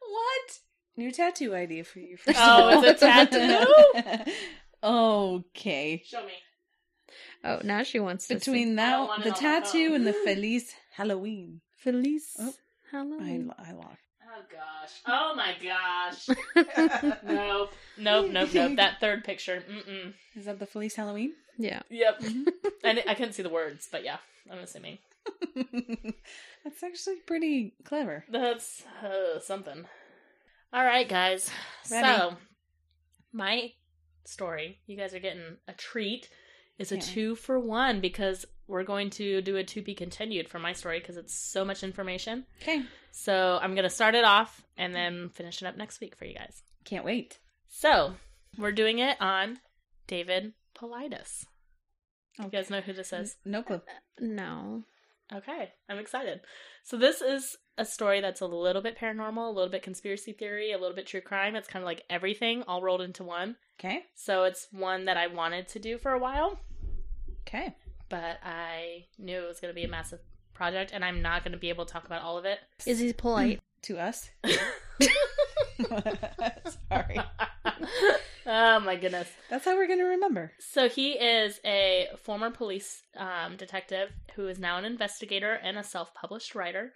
What? New tattoo idea for you. First Oh, of it's a tattoo? okay. Show me. Oh, now she wants to Between I don't that, the tattoo and the Feliz Halloween. see. Felice. Oh, I, Halloween. I lost. Oh gosh. Oh my gosh. [laughs] Nope. Nope. Nope. Nope. [laughs] That third picture. Mm-mm. Is that the Feliz Halloween? yeah. Yep. I, di- I couldn't see the words, but yeah, I'm assuming [laughs] That's actually pretty clever. that's uh, something. All right, guys. Ready. So my story, you guys are getting a treat. Is a Yeah. two for one because we're going to do a to be continued for my story because it's so much information. Okay. So I'm gonna start it off and then finish it up next week for you guys. Can't wait. So we're doing it on David Paulides. You guys know who this is? No clue. No. Okay, I'm excited. So this is a story that's a little bit paranormal, a little bit conspiracy theory, a little bit true crime. It's kind of like everything all rolled into one. Okay. So it's one that I wanted to do for a while, Okay. But I knew it was going to be a massive project, and I'm not going to be able to talk about all of it. Is he polite? To us. [laughs] [laughs] Sorry. oh my goodness. That's how we're going to remember. So he is a former police um, detective who is now an investigator and a self-published writer.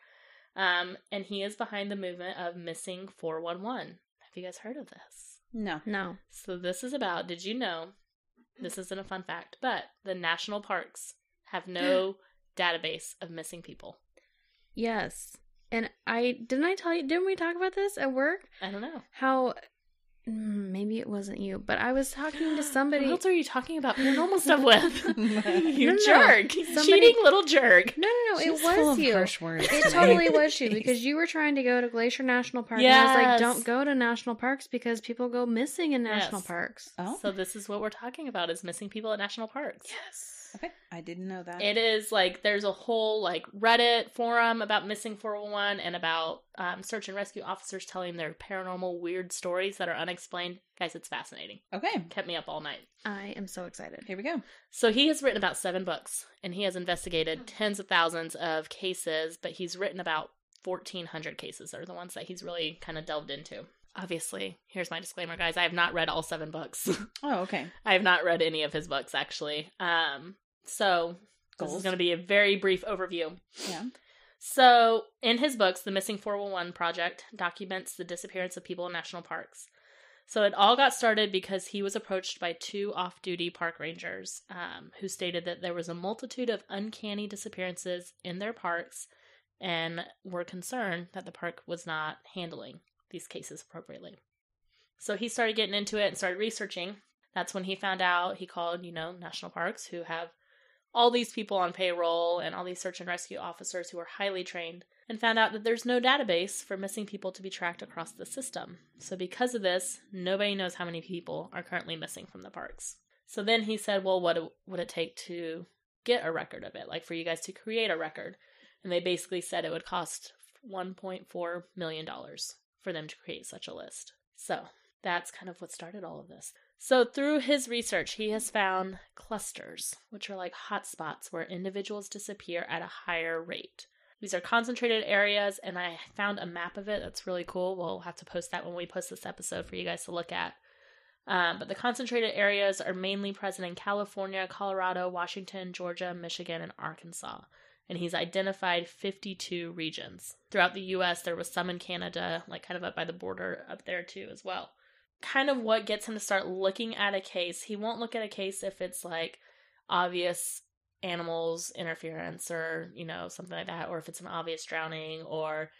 Um, and he is behind the movement of Missing 411. Have you guys heard of this? No. no. So this is about, did you know, this isn't a fun fact, but the national parks have no [gasps] database of missing people. Yes. And I didn't I tell you didn't we talk about this at work? I don't know. How Mm, maybe it wasn't you, but I was talking to [gasps] somebody Who else are you talking about paranormal stuff with? you No, no. jerk. Somebody- Cheating little jerk. No, no, no, She's it full was of you. harsh words It totally was you [laughs] because you were trying to go to Glacier National Park. And I was like, don't go to national parks because people go missing in national Yes. parks. Oh. So this is what we're talking about is missing people at national parks. Yes. Okay. I didn't know that. It is like there's a whole like Reddit forum about missing 411 and about um, search and rescue officers telling their paranormal weird stories that are unexplained. Guys, it's fascinating. okay. Kept me up all night. I am so excited. Here we go. So he has written about seven books and he has investigated tens of thousands of cases, but he's written about 1,400 cases are the ones that he's really kind of delved into. Obviously, here's my disclaimer, guys. I have not read all seven books. [laughs] Oh, okay. I have not read any of his books actually. Um, so this is going to be a very brief overview. Yeah. So, in his books, the Missing 411 Project documents the disappearance of people in national parks. So, it all got started because he was approached by two off duty park rangers um, who stated that there was a multitude of uncanny disappearances in their parks and were concerned that the park was not handling these cases appropriately. So, he started getting into it and started researching. That's when he found out he called, you know, national parks who have all these people on payroll and all these search and rescue officers who are highly trained and found out that there's no database for missing people to be tracked across the system. So, because of this, nobody knows how many people are currently missing from the parks. So then he said, Well, what would it take to get a record of it? Like for you guys to create a record? And they basically said it would cost $1.4 million for them to create such a list. So that's kind of what started all of this. So, through his research, he has found clusters, which are like hotspots where individuals disappear at a higher rate. These are concentrated areas, and I found a map of it that's really cool. We'll have to post that when we post this episode for you guys to look at. Um, but the concentrated areas are mainly present in California, Colorado, Washington, Georgia, Michigan, and Arkansas. And he's identified 52 regions. Throughout the US, there was some in Canada, like kind of up by the border up there too, as well. Kind of what gets him to start looking at a case. He won't look at a case if it's like obvious animals interference or, you know, something like that, or if it's an obvious drowning, or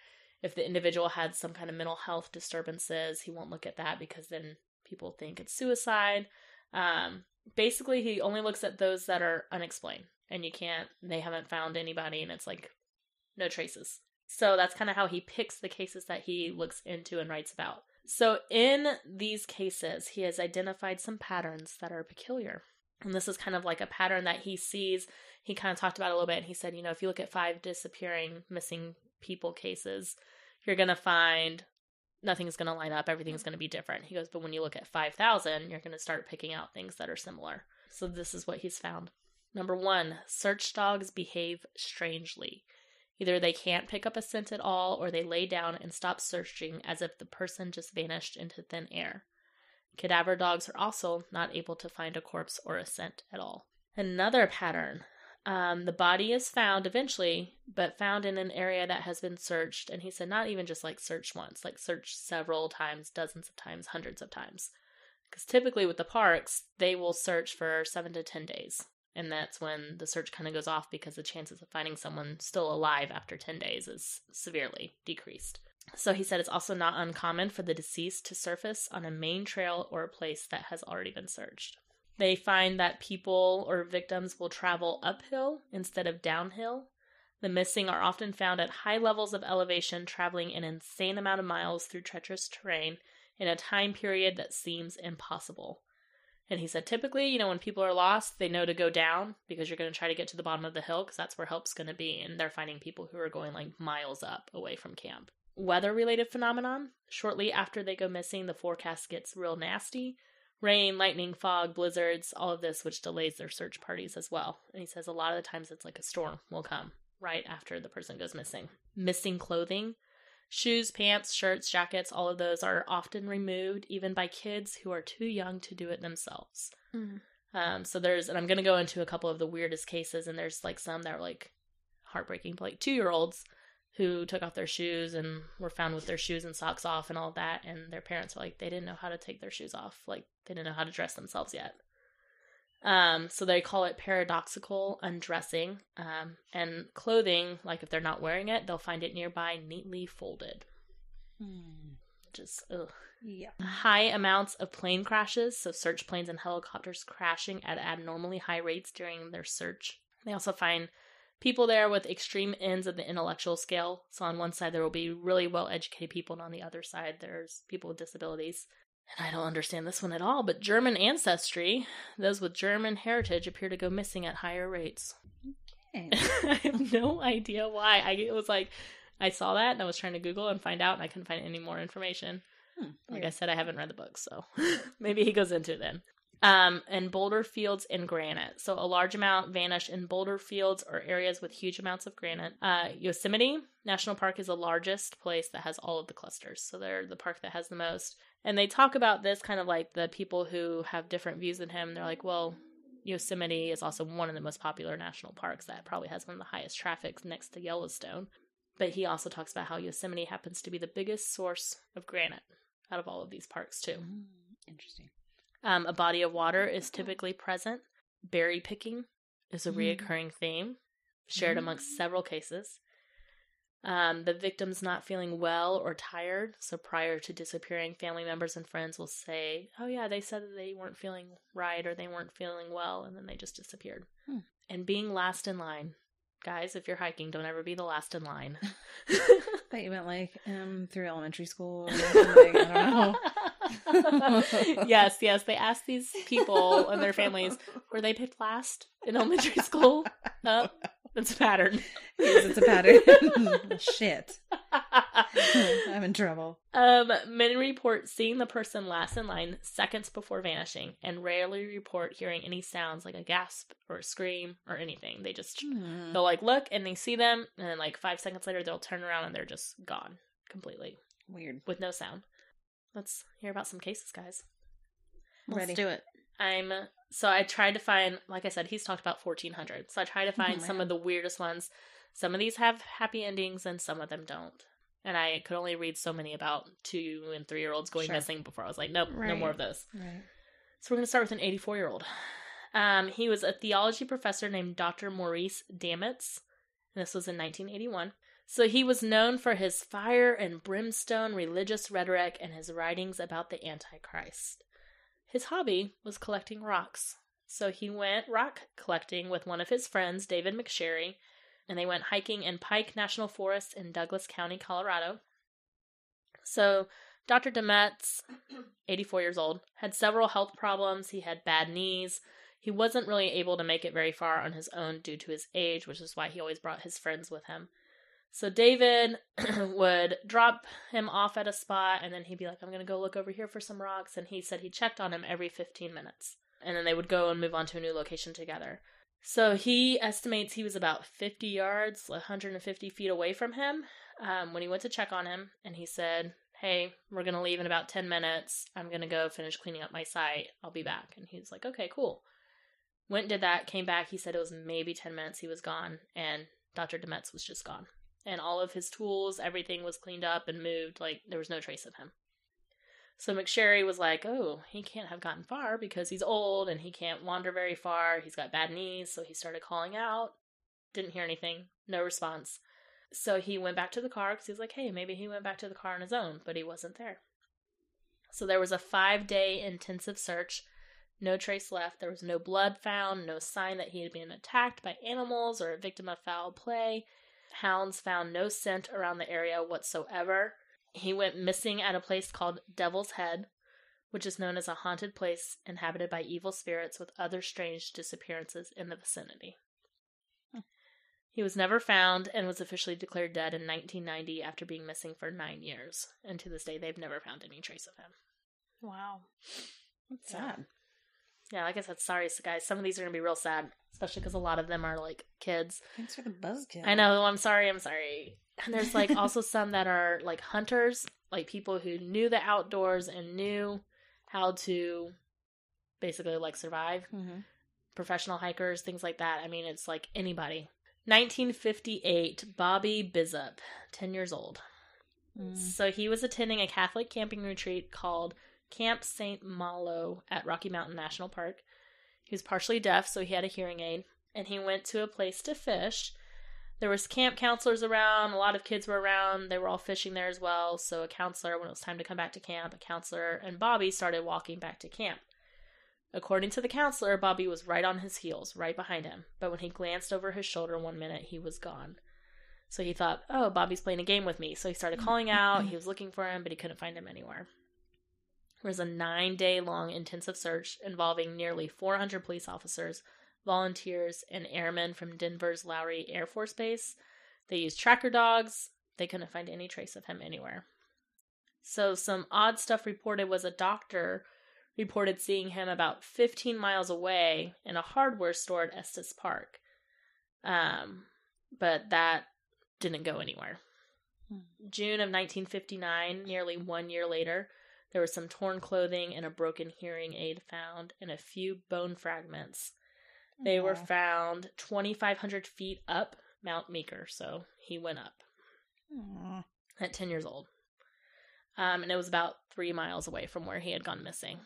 if the individual had some kind of mental health disturbances. He won't look at that because then people think it's suicide. Um, basically, he only looks at those that are unexplained, and you can't. They haven't found anybody, and it's like no traces. So that's kind of how he picks the cases that he looks into and writes about. So in these cases, he has identified some patterns that are peculiar. And this is kind of like a pattern that he sees. He kind of talked about a little bit. And he said, you know, if you look at five disappearing missing people cases, you're going to find nothing's going to line up, everything's going to be different. He goes, but when you look at 5,000, you're going to start picking out things that are similar. So this is what he's found. Number one, search dogs behave strangely. Either they can't pick up a scent at all, or they lay down and stop searching as if the person just vanished into thin air. Cadaver dogs are also not able to find a corpse or a scent at all. Another pattern um, the body is found eventually, but found in an area that has been searched. And he said, not even just like searched once, like searched several times, dozens of times, hundreds of times. Because typically with the parks, they will search for seven to 10 days. And that's when the search kind of goes off because the chances of finding someone still alive after 10 days is severely decreased. So he said it's also not uncommon for the deceased to surface on a main trail or a place that has already been searched. They find that people or victims will travel uphill instead of downhill. The missing are often found at high levels of elevation, traveling an insane amount of miles through treacherous terrain in a time period that seems impossible. And he said, typically, you know, when people are lost, they know to go down because you're going to try to get to the bottom of the hill because that's where help's going to be. And they're finding people who are going like miles up away from camp. Weather related phenomenon. Shortly after they go missing, the forecast gets real nasty rain, lightning, fog, blizzards, all of this, which delays their search parties as well. And he says a lot of the times it's like a storm will come right after the person goes missing. Missing clothing, shoes, pants, shirts, jackets, all of those are often removed even by kids who are too young to do it themselves. Mm. Um, so there's, and I'm going to go into a couple of the weirdest cases, and there's like some that are like heartbreaking, but like two year olds who took off their shoes and were found with their shoes and socks off and all that and their parents were like they didn't know how to take their shoes off like they didn't know how to dress themselves yet um, so they call it paradoxical undressing um, and clothing like if they're not wearing it they'll find it nearby neatly folded hmm. just ugh. yeah high amounts of plane crashes so search planes and helicopters crashing at abnormally high rates during their search they also find people there with extreme ends of the intellectual scale. So on one side there will be really well educated people, and on the other side there's people with disabilities. And I don't understand this one at all, but German ancestry, those with German heritage appear to go missing at higher rates. Okay. [laughs] I have no idea why. I it was like I saw that and I was trying to Google and find out and I couldn't find any more information. Hmm, like I said, I haven't read the book, so [laughs] maybe he goes into it then um, and boulder fields and granite. So a large amount vanish in boulder fields or areas with huge amounts of granite. Uh, Yosemite National Park is the largest place that has all of the clusters. So they're the park that has the most. And they talk about this kind of like the people who have different views than him. They're like, well, Yosemite is also one of the most popular national parks that probably has one of the highest traffic next to Yellowstone. But he also talks about how Yosemite happens to be the biggest source of granite out of all of these parks, too. Mm, interesting. Um, a body of water is typically present. Berry picking is a mm. reoccurring theme, shared mm. amongst several cases. Um, the victim's not feeling well or tired, so prior to disappearing, family members and friends will say, "Oh yeah, they said that they weren't feeling right or they weren't feeling well, and then they just disappeared." Hmm. And being last in line, guys, if you're hiking, don't ever be the last in line. [laughs] Thought you meant like um through elementary school or something. I don't know. [laughs] yes, yes. They asked these people and their families, were they picked last in elementary school? [laughs] that's a pattern. Yes, it's a pattern. [laughs] Shit. [laughs] I'm in trouble. um, many report seeing the person last in line seconds before vanishing and rarely report hearing any sounds like a gasp or a scream or anything. They just, Hmm. they'll like look and they see them and then like five seconds later they'll turn around and they're just gone completely Weird. with no sound. Let's hear about some cases, guys. Let's Ready. do it. I'm so I tried to find like I said he's talked about 1400 so I tried to find some of the weirdest ones some of these have happy endings and some of them don't and I could only read so many about two and three year olds going Sure. missing before I was like nope no more of those Right. so we're going to start with an 84 year old um, he was a theology professor named Dr. Maurice Dametz and this was in 1981 so he was known for his fire and brimstone religious rhetoric and his writings about the Antichrist. His hobby was collecting rocks. So he went rock collecting with one of his friends, David McSherry, and they went hiking in Pike National Forest in Douglas County, Colorado. So Dr. Dametz, [clears throat] 84 years old, had several health problems. He had bad knees. He wasn't really able to make it very far on his own due to his age, which is why he always brought his friends with him. So David [clears throat] would drop him off at a spot and then he'd be like, I'm going to go look over here for some rocks. And he said he checked on him every 15 minutes. And then they would go and move on to a new location together. So he estimates he was about 50 yards, 150 feet away from him um, when he went to check on him. And he said, Hey, we're going to leave in about 10 minutes. I'm going to go finish cleaning up my site. I'll be back. And he's like, Okay, cool. Went and did that, came back. He said it was maybe 10 minutes he was gone. And Dr. Dametz was just gone and all of his tools, everything was cleaned up and moved. Like there was no trace of him. So McSherry was like, "Oh, he can't have gotten far because he's old and he can't wander very far. He's got bad knees." So he started calling out. Didn't hear anything. No response. So he went back to the car because he was like, "Hey, maybe he went back to the car on his own," but he wasn't there. So there was a five-day intensive search. No trace left. There was no blood found. No sign that he had been attacked by animals or a victim of foul play. Hounds found no scent around the area whatsoever. He went missing at a place called Devil's Head, which is known as a haunted place inhabited by evil spirits with other strange disappearances in the vicinity. Hmm. He was never found and was officially declared dead in 1990 after being missing for nine years. And to this day, they've never found any trace of him. Wow. That's sad. Yeah, like I said, sorry, guys. Some of these are going to be real sad, especially because a lot of them are like kids. Thanks for the buzzkill. I know. I'm sorry. I'm sorry. And there's like [laughs] also some that are like hunters, like people who knew the outdoors and knew how to basically like survive. hmm Professional hikers, things like that. I mean, it's like anybody. 1958, Bobby Bizup, 10 years old. Mm. So he was attending a Catholic camping retreat called Camp St. Malo at Rocky Mountain National Park. He was partially deaf, so he had a hearing aid, and he went to a place to fish. There was camp counselors around, a lot of kids were around. They were all fishing there as well. So a counselor, when it was time to come back to camp, a counselor and Bobby started walking back to camp. According to the counselor, Bobby was right on his heels, right behind him. But when he glanced over his shoulder one minute, he was gone. So he thought, oh, Bobby's playing a game with me. So he started calling out. He was looking for him, but he couldn't find him anywhere. Was a nine day long intensive search involving nearly 400 police officers, volunteers, and airmen from Denver's Lowry Air Force Base. They used tracker dogs. They couldn't find any trace of him anywhere. So, some odd stuff reported was a doctor reported seeing him about 15 miles away in a hardware store at Estes Park. Um, but that didn't go anywhere. Hmm. June of 1959, nearly one year later, there was some torn clothing and a broken hearing aid found and a few bone fragments. They were found 2,500 feet up Mount Meeker, so he went up Aw. at 10 years old. Um, and it was about three miles away from where he had gone missing.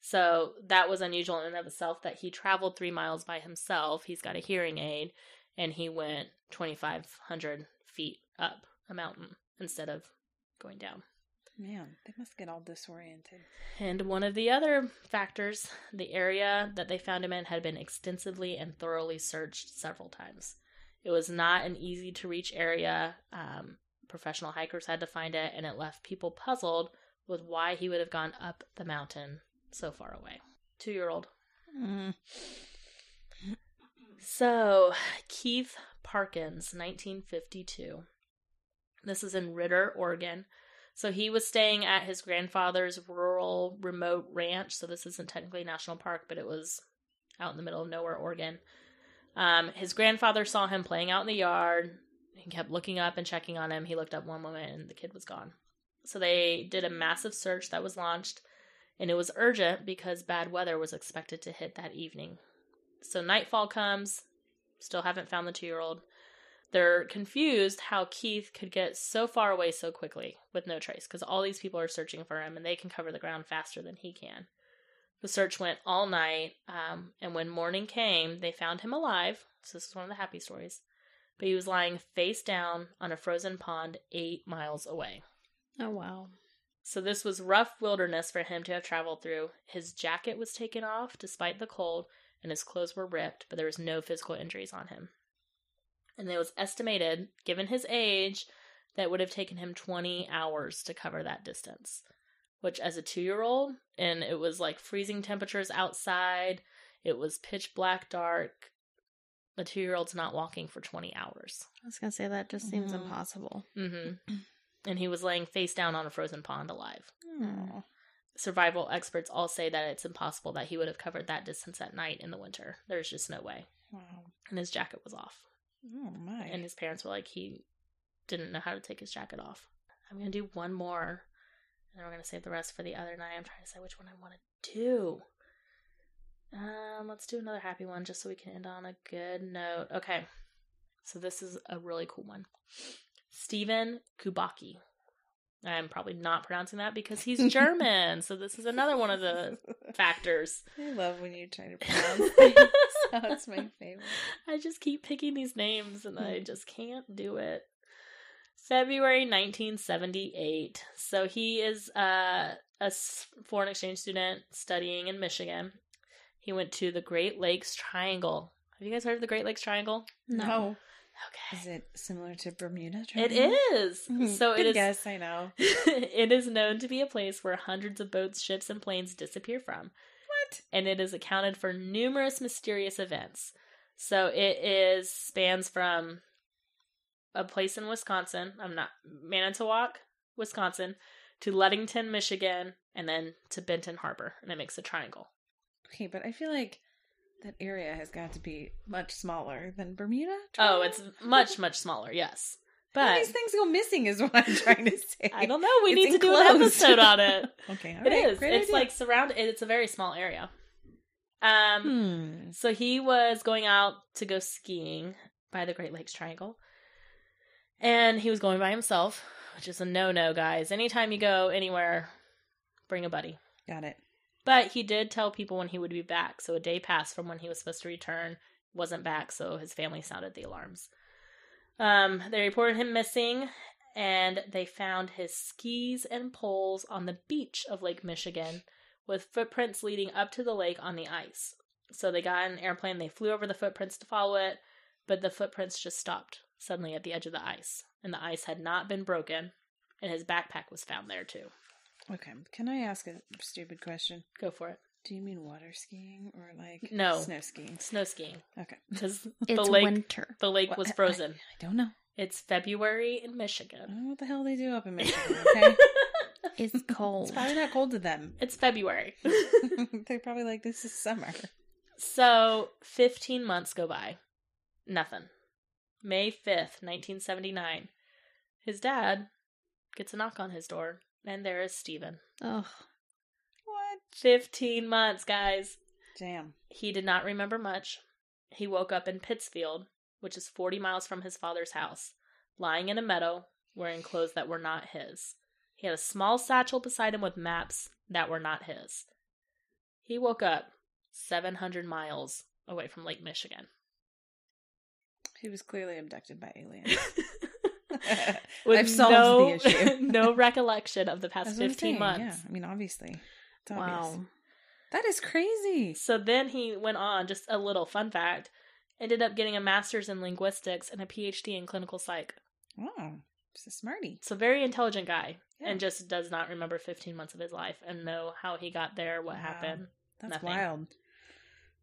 So that was unusual in and of itself that he traveled three miles by himself. He's got a hearing aid, and he went 2,500 feet up a mountain instead of going down. Man, they must get all disoriented. And one of the other factors, the area that they found him in had been extensively and thoroughly searched several times. It was not an easy to reach area. Um, professional hikers had to find it, and it left people puzzled with why he would have gone up the mountain so far away. Two year old. Mm. So, Keith Parkins, 1952. This is in Ritter, Oregon. So he was staying at his grandfather's rural remote ranch. So this isn't technically national park, but it was out in the middle of nowhere, Oregon. Um, his grandfather saw him playing out in the yard. He kept looking up and checking on him. He looked up one moment and the kid was gone. So they did a massive search that was launched, and it was urgent because bad weather was expected to hit that evening. So nightfall comes, still haven't found the two year old. They're confused how Keith could get so far away so quickly with no trace because all these people are searching for him and they can cover the ground faster than he can. The search went all night, um, and when morning came, they found him alive. So, this is one of the happy stories. But he was lying face down on a frozen pond eight miles away. Oh wow. So this was rough wilderness for him to have traveled through. His jacket was taken off despite the cold, and his clothes were ripped, but there was no physical injuries on him. And it was estimated, given his age, that would have taken him 20 hours to cover that distance. Which, as a two year old, and it was like freezing temperatures outside, it was pitch black dark. A two year old's not walking for 20 hours. I was gonna say that just seems Mhm. impossible. Mm-hmm. [clears throat] and he was laying face down on a frozen pond alive. Aw. survival experts all say that it's impossible that he would have covered that distance at night in the winter. There's just no way. Wow. And his jacket was off. Oh my. And his parents were like, he didn't know how to take his jacket off. I'm to do one more, and then we're to save the rest for the other night. I'm trying to say which one I want to do. Um, let's do another happy one just so we can end on a good note. Okay. So this is a really cool one. Stephen Kubacki. I'm probably not pronouncing that because he's [laughs] German. so this is another one of the [laughs] factors. I love when you try to [laughs] pronounce things. That's my favorite. I just keep picking these names and I just can't do it. February 1978. So he is uh, a foreign exchange student studying in Michigan. He went to the Great Lakes Triangle. Have you guys heard of the Great Lakes Triangle? No. Okay. Is it similar to Bermuda? It is. [laughs] Hmm, so it is guess, I know. [laughs] it is known to be a place where hundreds of boats, ships, and planes disappear from. What? And it is accounted for numerous mysterious events. So it is spans from a place in Wisconsin, I'm not Manitowoc, Wisconsin, to Ludington, Michigan, and then to Benton Harbor, and it makes a triangle. Okay, but I feel like that area has got to be much smaller than Bermuda. Oh, it's much much smaller, yes. [laughs] But these things go missing is what I'm trying to say. I don't know. We It's need to do an episode on it. [laughs] Okay, all It right, is. great It's idea. like surrounded. It's a very small area. Um. Hmm. So he was going out to go skiing by the Great Lakes Triangle. And he was going by himself, which is a no no, guys. Anytime you go anywhere, bring a buddy. Got it. But he did tell people when he would be back. So a day passed from when he was supposed to return, wasn't back, so his family sounded the alarms. Um, they reported him missing, and they found his skis and poles on the beach of Lake Michigan with footprints leading up to the lake on the ice. So they got an airplane, they flew over the footprints to follow it, but the footprints just stopped suddenly at the edge of the ice. And the ice had not been broken, and his backpack was found there too. Okay, can I ask a stupid question? Go for it. Do you mean water skiing or like No. snow skiing? Snow skiing. Okay, Because [laughs] the It's lake winter. the lake What- was frozen. I don't know. It's February in I Michigan. don't know what the hell they do up in [laughs] Michigan. Okay, It's [laughs] cold. it's probably not cold to them. it's February. They're probably like, this is summer. so, 15 months go by. Nothing. May 5th, 1979. His dad gets a knock on his door, and there is Stephen. Ugh. What? 15 months, guys. Damn. He did not remember much. He woke up in Pittsfield, which is 40 miles from his father's house, lying in a meadow, wearing clothes that were not his. He had a small satchel beside him with maps that were not his. He woke up 700 miles away from Lake Michigan. He was clearly abducted by aliens. [laughs] [laughs] With I've solved no, the issue. [laughs] no [laughs] recollection of the past 15 saying, months. Yeah, I mean, obviously. It's obvious. Wow. That is crazy. So then he went on, just a little fun fact, ended up getting a master's in linguistics and a PhD in clinical psych. Oh, It's a smarty. So very intelligent guy Yeah. and just does not remember 15 months of his life and know how he got there, what Wow. happened. That's Nothing. wild.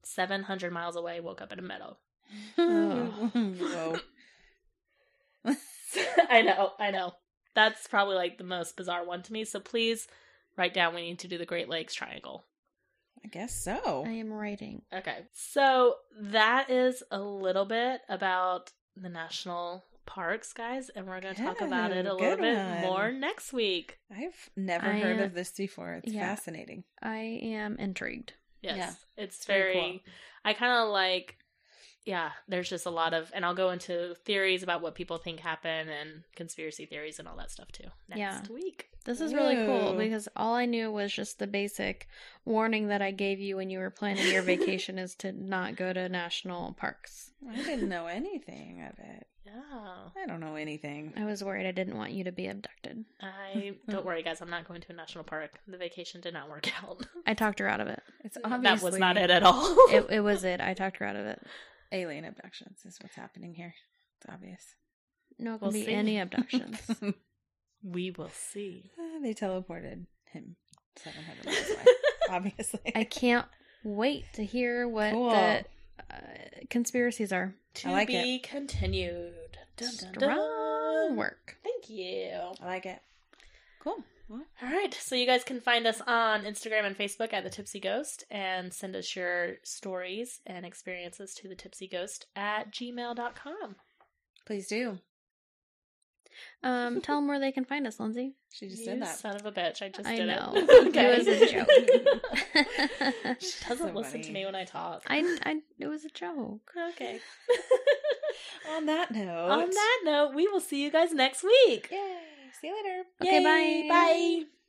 700 miles away, woke up in a meadow. Whoa. [laughs] I know, I know. That's probably like the most bizarre one to me. So please write down we need to do the Great Lakes Triangle. I guess so. I am writing. Okay. So that is a little bit about the national parks, guys, and we're going to talk about it a little good bit one. more next week. I've never I, heard uh, of this before. It's yeah. fascinating. I am intrigued. Yes. Yeah. It's Very very, cool. I kind of like yeah, there's just a lot of and I'll go into theories about what people think happened and conspiracy theories and all that stuff too next Yeah. week. This is really cool because all I knew was just the basic warning that I gave you when you were planning your vacation is to not go to national parks. I didn't know anything of it. Yeah. I don't know anything. I was worried I didn't want you to be abducted. I [laughs] don't worry guys, I'm not going to a national park. The vacation did not work [laughs] out. I talked her out of it. It's obviously that was not it at all. It, it [laughs] was it. I talked her out of it. Alien abductions is what's happening here. It's obvious. No, it can We'll be see. any [laughs] abductions. we will see. Uh, they teleported him 700 miles [laughs] away. obviously. I can't wait to hear what Cool. the uh, conspiracies are. To I like be continued. Dun, dun, Strong dun. work. Thank you. I like it. Cool. Well, All right. So you guys can find us on Instagram and Facebook at The Tipsy Ghost and send us your stories and experiences to the tipsy ghost at gmail.com. please do. Um, tell [laughs] them where they can find us, Lindsey. She just You said that. son of a bitch. I just I did know. it. It was a joke. [laughs] [laughs] she doesn't So listen funny. to me when I talk. I, I, it was a joke. Okay. On that note. On that note, we will see you guys next week. Yay. See you later. Okay, Yay, bye. Bye.